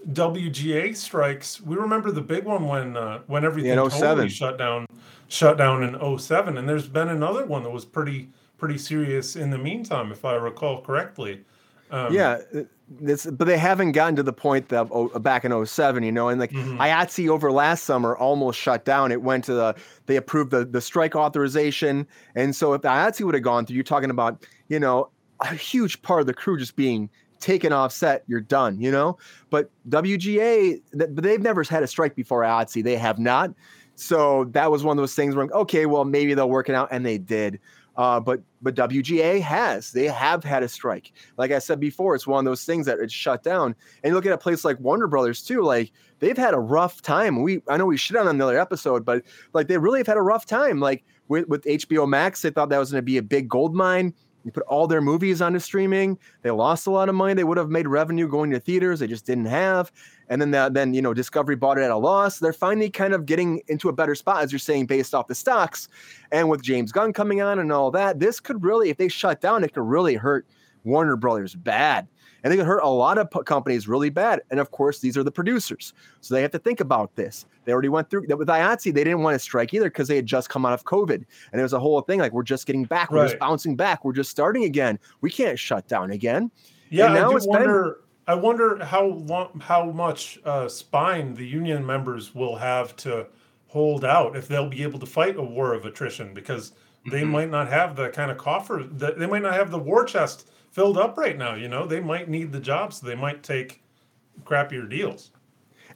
WGA strikes. We remember the big one when uh, when everything yeah, totally shut down, shut down in 07. And there's been another one that was pretty pretty serious in the meantime, if I recall correctly. Um, yeah, this, but they haven't gotten to the point that oh, back in 07, you know, and like mm-hmm. IATSE over last summer almost shut down. It went to the, they approved the, the strike authorization. And so if the IATSE would have gone through, you're talking about, you know, a huge part of the crew just being taken off set, you're done, you know? But WGA, but they've never had a strike before IATSE. They have not. So that was one of those things where, okay, well, maybe they'll work it out. And they did. Uh, but but WGA has they have had a strike. Like I said before, it's one of those things that it's shut down. And you look at a place like Warner Brothers too. Like they've had a rough time. We I know we shit on another episode, but like they really have had a rough time. Like with, with HBO Max, they thought that was going to be a big gold mine. You put all their movies onto streaming. They lost a lot of money. They would have made revenue going to theaters. They just didn't have. And then that, then you know Discovery bought it at a loss. They're finally kind of getting into a better spot, as you're saying, based off the stocks. And with James Gunn coming on and all that, this could really, if they shut down, it could really hurt Warner Brothers bad and they can hurt a lot of companies really bad. And of course, these are the producers, so they have to think about this. They already went through that with IATSE. They didn't want to strike either because they had just come out of COVID, and it was a whole thing like we're just getting back, we're right. just bouncing back, we're just starting again. We can't shut down again. Yeah, and now I do wonder. Been, I wonder how long, how much uh, spine the union members will have to hold out if they'll be able to fight a war of attrition because they mm-hmm. might not have the kind of coffer that they might not have the war chest filled up right now. You know, they might need the jobs. so they might take crappier deals.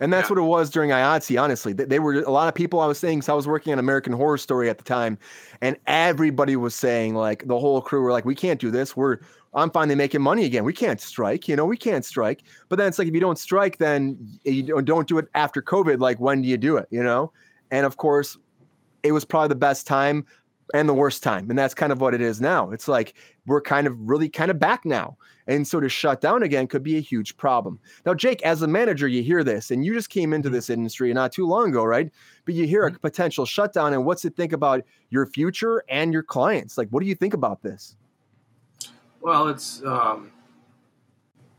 And that's yeah. what it was during IATSE, honestly. They were a lot of people I was saying, so I was working on American Horror Story at the time, and everybody was saying, like, the whole crew were like, we can't do this. We're, I'm finally making money again. We can't strike, you know, we can't strike. But then it's like, if you don't strike, then you don't do it after COVID. Like, when do you do it, you know? And of course, it was probably the best time and the worst time. And that's kind of what it is now. It's like we're kind of really kind of back now. And so to shut down again could be a huge problem. Now, Jake, as a manager, you hear this and you just came into mm-hmm. this industry not too long ago, right? But you hear a mm-hmm. potential shutdown and what's it think about your future and your clients? Like, what do you think about this? Well, it's, um,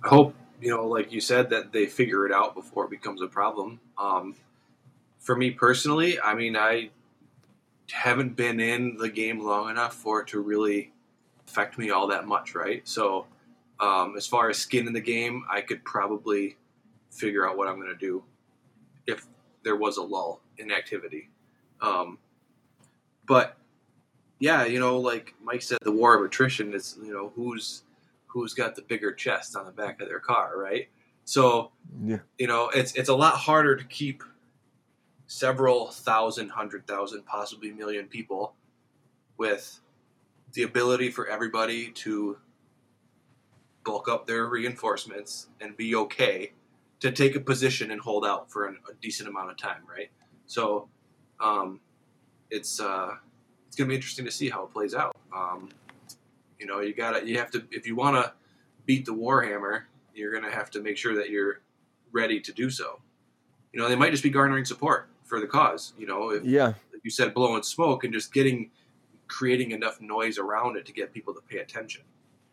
I hope, you know, like you said, that they figure it out before it becomes a problem. Um, for me personally, I mean, I haven't been in the game long enough for it to really affect me all that much, right? So, um, as far as skin in the game, I could probably figure out what I'm going to do if there was a lull in activity. Um, but yeah, you know, like Mike said, the war of attrition is you know who's who's got the bigger chest on the back of their car, right? So, yeah. you know, it's it's a lot harder to keep several thousand, hundred thousand, possibly million people with the ability for everybody to bulk up their reinforcements and be okay to take a position and hold out for an, a decent amount of time, right? So, um, it's uh, it's gonna be interesting to see how it plays out. Um, you know, you gotta you have to if you want to beat the Warhammer, you're gonna have to make sure that you're ready to do so. You know, they might just be garnering support for the cause. You know, if, yeah, like you said, blowing smoke and just getting creating enough noise around it to get people to pay attention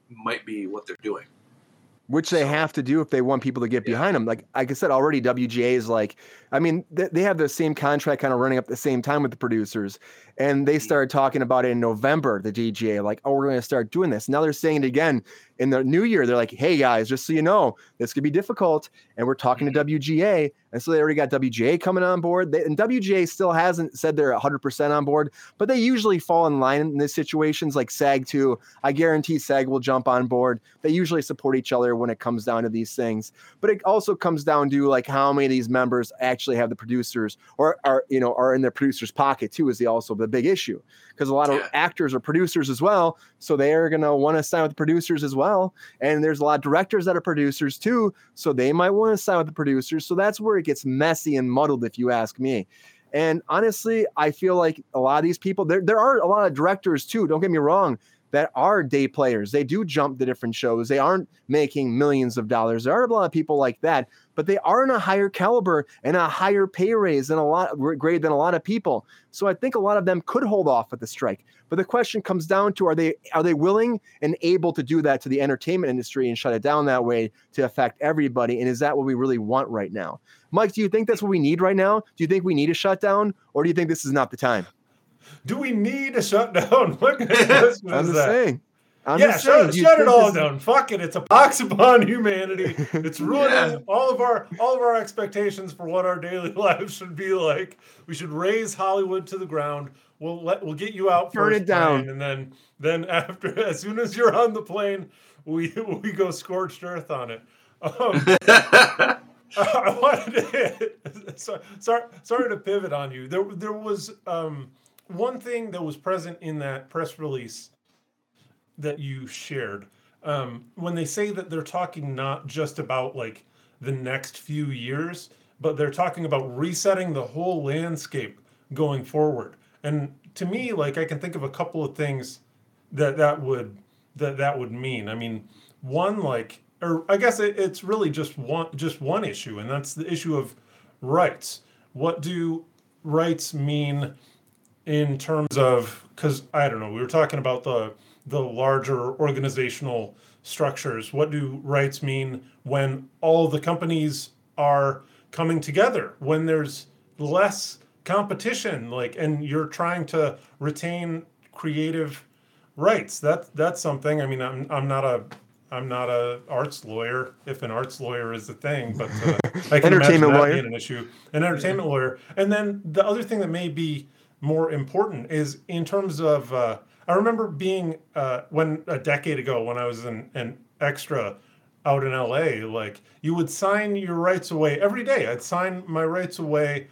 might be what they're doing. Which they so, have to do if they want people to get yeah. behind them. Like, like I said already, WGA is like, I mean, they, they have the same contract kind of running up the same time with the producers. And they mm-hmm. started talking about it in November, the DGA, like, oh, we're going to start doing this. Now they're saying it again in the new year, they're like, hey guys, just so you know, this could be difficult. And we're talking to WGA. And so they already got WGA coming on board. They, and WGA still hasn't said they're 100% on board, but they usually fall in line in these situations like SAG too. I guarantee SAG will jump on board. They usually support each other when it comes down to these things. But it also comes down to like how many of these members actually have the producers or are, you know, are in their producer's pocket too, is the also the big issue. Because a lot of actors are producers as well. So they are going to want to sign with the producers as well. And there's a lot of directors that are producers too. So they might want to sign with the producers. So that's where it gets messy and muddled, if you ask me. And honestly, I feel like a lot of these people, there, there are a lot of directors too, don't get me wrong, that are day players. They do jump to different shows. They aren't making millions of dollars. There are a lot of people like that, but they are in a higher caliber and a higher pay raise than a lot grade than a lot of people. So I think a lot of them could hold off with the strike. But the question comes down to are they are they willing and able to do that to the entertainment industry and shut it down that way to affect everybody? And is that what we really want right now? Mike, do you think that's what we need right now? Do you think we need a shutdown, or do you think this is not the time? Do we need a shutdown? What kind of question I'm is just that? saying. I'm yeah, just saying. shut, do shut it all this- down. Fuck it. It's a box upon humanity. It's ruining Yeah. all of our all of our expectations for what our daily lives should be like. We should raze Hollywood to the ground. We'll let we'll get you out Burn first, it down. And then then after as soon as you're on the plane, we we go scorched earth on it. Um, I wanted to, sorry, sorry, sorry to pivot on you. There, there was um, one thing that was present in that press release that you shared. Um, when they say that they're talking not just about like the next few years, but they're talking about resetting the whole landscape going forward. And to me, like I can think of a couple of things that that would that that would mean. I mean, one like, or I guess it, it's really just one just one issue, and that's the issue of rights. What do rights mean in terms of? Because I don't know. We were talking about the the larger organizational structures. What do rights mean when all the companies are coming together? When there's less competition, like, and you're trying to retain creative rights. That that's something. I mean, I'm I'm not a I'm not a arts lawyer, if an arts lawyer is a thing, but uh, I can Entertainment imagine that lawyer. being an issue. An entertainment lawyer, and then the other thing that may be more important is in terms of. Uh, I remember being uh, when a decade ago when I was an, an extra out in LA, like you would sign your rights away every day. I'd sign my rights away.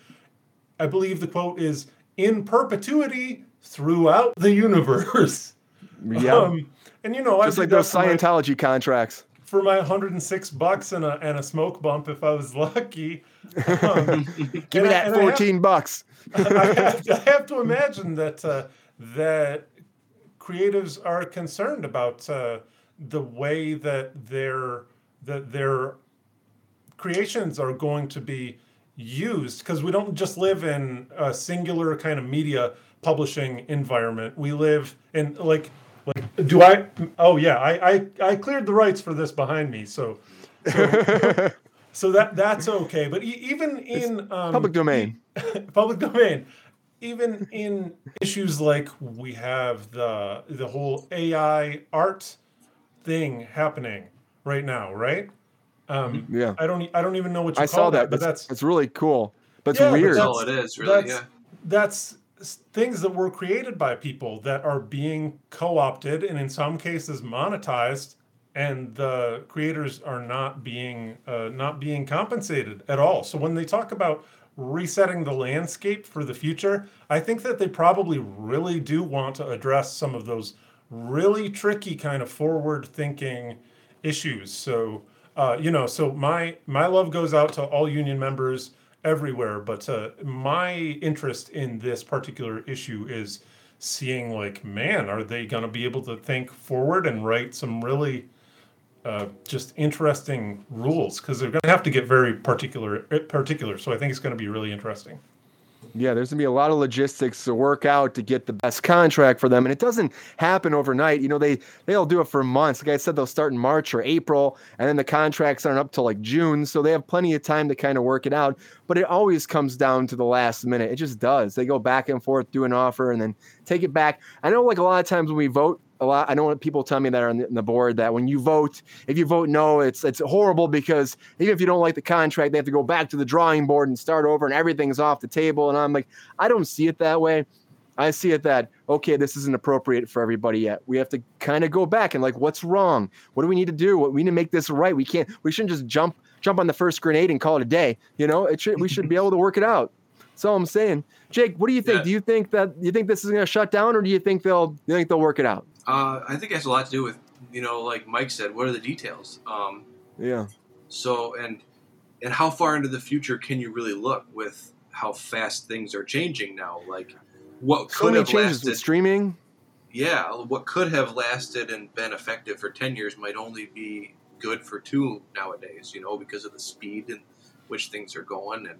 I believe the quote is in perpetuity throughout the universe. Yeah. Um, and you know, I just did like those for my- Scientology contracts. For my 106 bucks and a, and a smoke bump if I was lucky. Um, Give me I- that I have- 14 bucks. I have, I have to imagine that uh, that creatives are concerned about uh, the way that their that their creations are going to be used because we don't just live in a singular kind of media publishing environment. We live in like like do I oh yeah I I, I cleared the rights for this behind me so so, so that that's okay but e- even in um, Public domain. public domain even in issues like we have the the whole ai art thing happening right now right um Yeah. i don't I don't even know what you I call saw that. but That's, that's that's really cool. But it's Yeah, but weird. That's all it is, really. that's, Yeah. that's s- things that were created by people that are being co-opted and in some cases monetized and the creators are not being uh, not being compensated at all. So when they talk about resetting the landscape for the future i think that they probably really do want to address some of those really tricky kind of forward thinking issues. So uh, you know so my my love goes out to all union members everywhere but uh, my interest in this particular issue is seeing like man are they going to be able to think forward and write some really uh, just interesting rules? Because they're going to have to get very particular eh, particular so i think it's going to be really interesting Yeah, there's gonna be a lot of logistics to work out to get the best contract for them, and it doesn't happen overnight. You know, they they'll do it for months. Like I said, they'll start in March or April, and then the contracts aren't up till like June, so they have plenty of time to kind of work it out. But it always comes down to the last minute. It just does. They go back and forth, do an offer, and then take it back. I know, like a lot of times when we vote a lot. I know what people tell me that are on the, on the board that when you vote, if you vote no, it's it's horrible because even if you don't like the contract, they have to go back to the drawing board and start over, and everything's off the table. And I'm like, I don't see it that way. I see it that okay, this isn't appropriate for everybody yet. We have to kind of go back and like, what's wrong? What do we need to do? What we need to make this right. We can't. We shouldn't just jump jump on the first grenade and call it a day. You know, it should. We should be able to work it out. That's all I'm saying. Jake, what do you think? Yeah. Do you think that you think this is going to shut down, or do you think they'll you think they'll work it out? Uh, I think it has a lot to do with you know, like Mike said, what are the details? Um, Yeah. so and and how far into the future can you really look with how fast things are changing now? Like what So could many have changes lasted? with streaming. yeah, what could have lasted and been effective for 10 years might only be good for two nowadays, you know, because of the speed in which things are going. And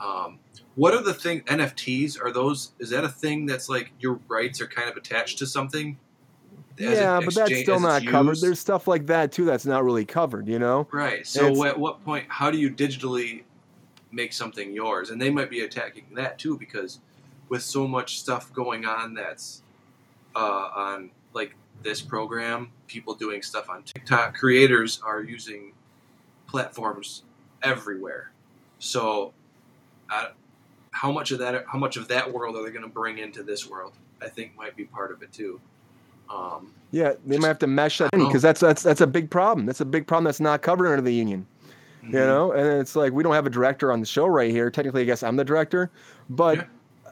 um, what are the thing NFTs? Are those, is that a thing that's like your rights are kind of attached to something? Yeah, but that's still not covered. There's stuff like that too that's not really covered. You know. Right. So It's- at what point, how do you digitally make something yours? And they might be attacking that too, because with so much stuff going on that's uh, on like this program, people doing stuff on TikTok, creators are using platforms everywhere. So, uh, how much of that, how much of that world are they going to bring into this world? I think might be part of it too. Um, Yeah, they might have to mesh that in because that's that's that's a big problem. That's a big problem that's not covered under the union. mhm. You know, and it's like we don't have a director on the show right here. Technically, I guess I'm the director, but Yeah.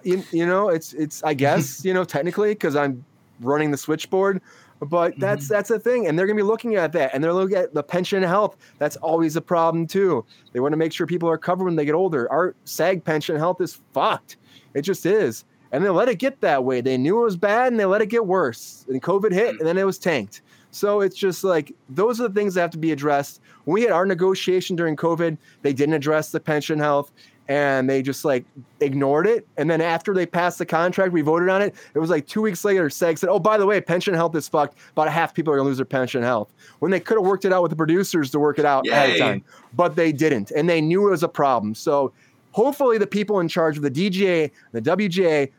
you, you know, it's it's I guess you know technically because I'm running the switchboard. But that's Mm-hmm. that's a thing, and they're gonna be looking at that, and they're looking at the pension and health. That's always a problem too. They want to make sure people are covered when they get older. Our SAG pension health is fucked. It just is, and they let it get that way. They knew it was bad, and they let it get worse. And COVID hit, mm. and then it was tanked. So it's just like those are the things that have to be addressed. When we had our negotiation during COVID, they didn't address the pension health and they just like ignored it. And then after they passed the contract, we voted on it. It was like two weeks later, SAG said, Oh, by the way, pension health is fucked. About half people are gonna lose their pension health. When they could have worked it out with the producers to work it out ahead of time. But they didn't. And they knew it was a problem. So hopefully the people in charge of the DGA, the WGA,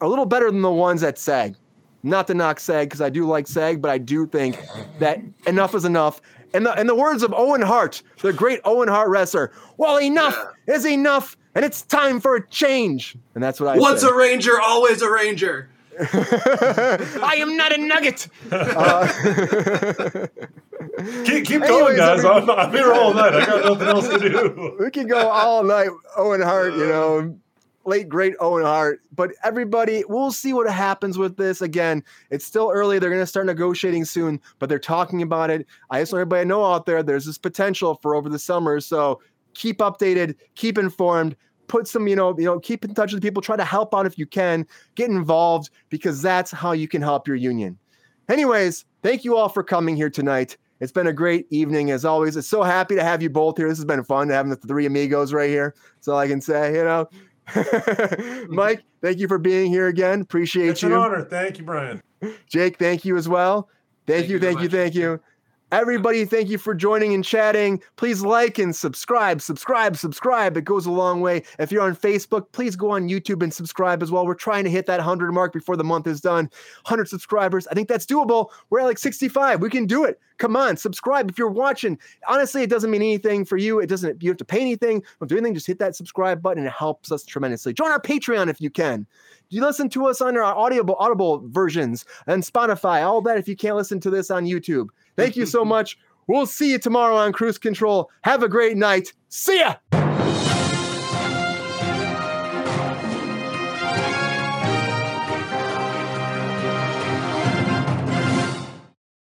are a little better than the ones at SAG. Not to knock SAG because I do like SAG, but I do think that enough is enough. And the, in the words of Owen Hart, the great Owen Hart wrestler, well, enough is enough, and it's time for a change. And that's what I Once say. a ranger, always a ranger. I am not a nugget. Uh, Keep, keep Anyways, going, guys. I'm, I'm here all night. I got nothing else to do. we can go all night, Owen Hart, you know, late great Owen Hart. But everybody, we'll see what happens with this. Again, it's still early. They're going to start negotiating soon, but they're talking about it. I just want everybody to know out there there's this potential for over the summer. So keep updated, keep informed. Put some, you know, you know, keep in touch with people. Try to help out if you can. Get involved because that's how you can help your union. Anyways, thank you all for coming here tonight. It's been a great evening as always. It's so happy to have you both here. This has been fun having the three amigos right here. That's all I can say, you know. Mike, thank you for being here again. Appreciate you. It's an honor. Thank you, Brian. Jake, thank you as well. Thank, Thank you, you very thank you, much. thank you. Everybody, thank you for joining and chatting. Please like and subscribe, subscribe, subscribe. It goes a long way. If you're on Facebook, please go on YouTube and subscribe as well. We're trying to hit that 100 mark before the month is done. 100 subscribers. I think that's doable. We're at like 65. We can do it. Come on, subscribe if you're watching. Honestly, it doesn't mean anything for you. It doesn't, you have to pay anything. Don't do anything. Just hit that subscribe button. It helps us tremendously. Join our Patreon if you can. You listen to us on our audible audible versions and Spotify, all that if you can't listen to this on YouTube. Thank you so much. We'll see you tomorrow on Kruse Control. Have a great night. See ya.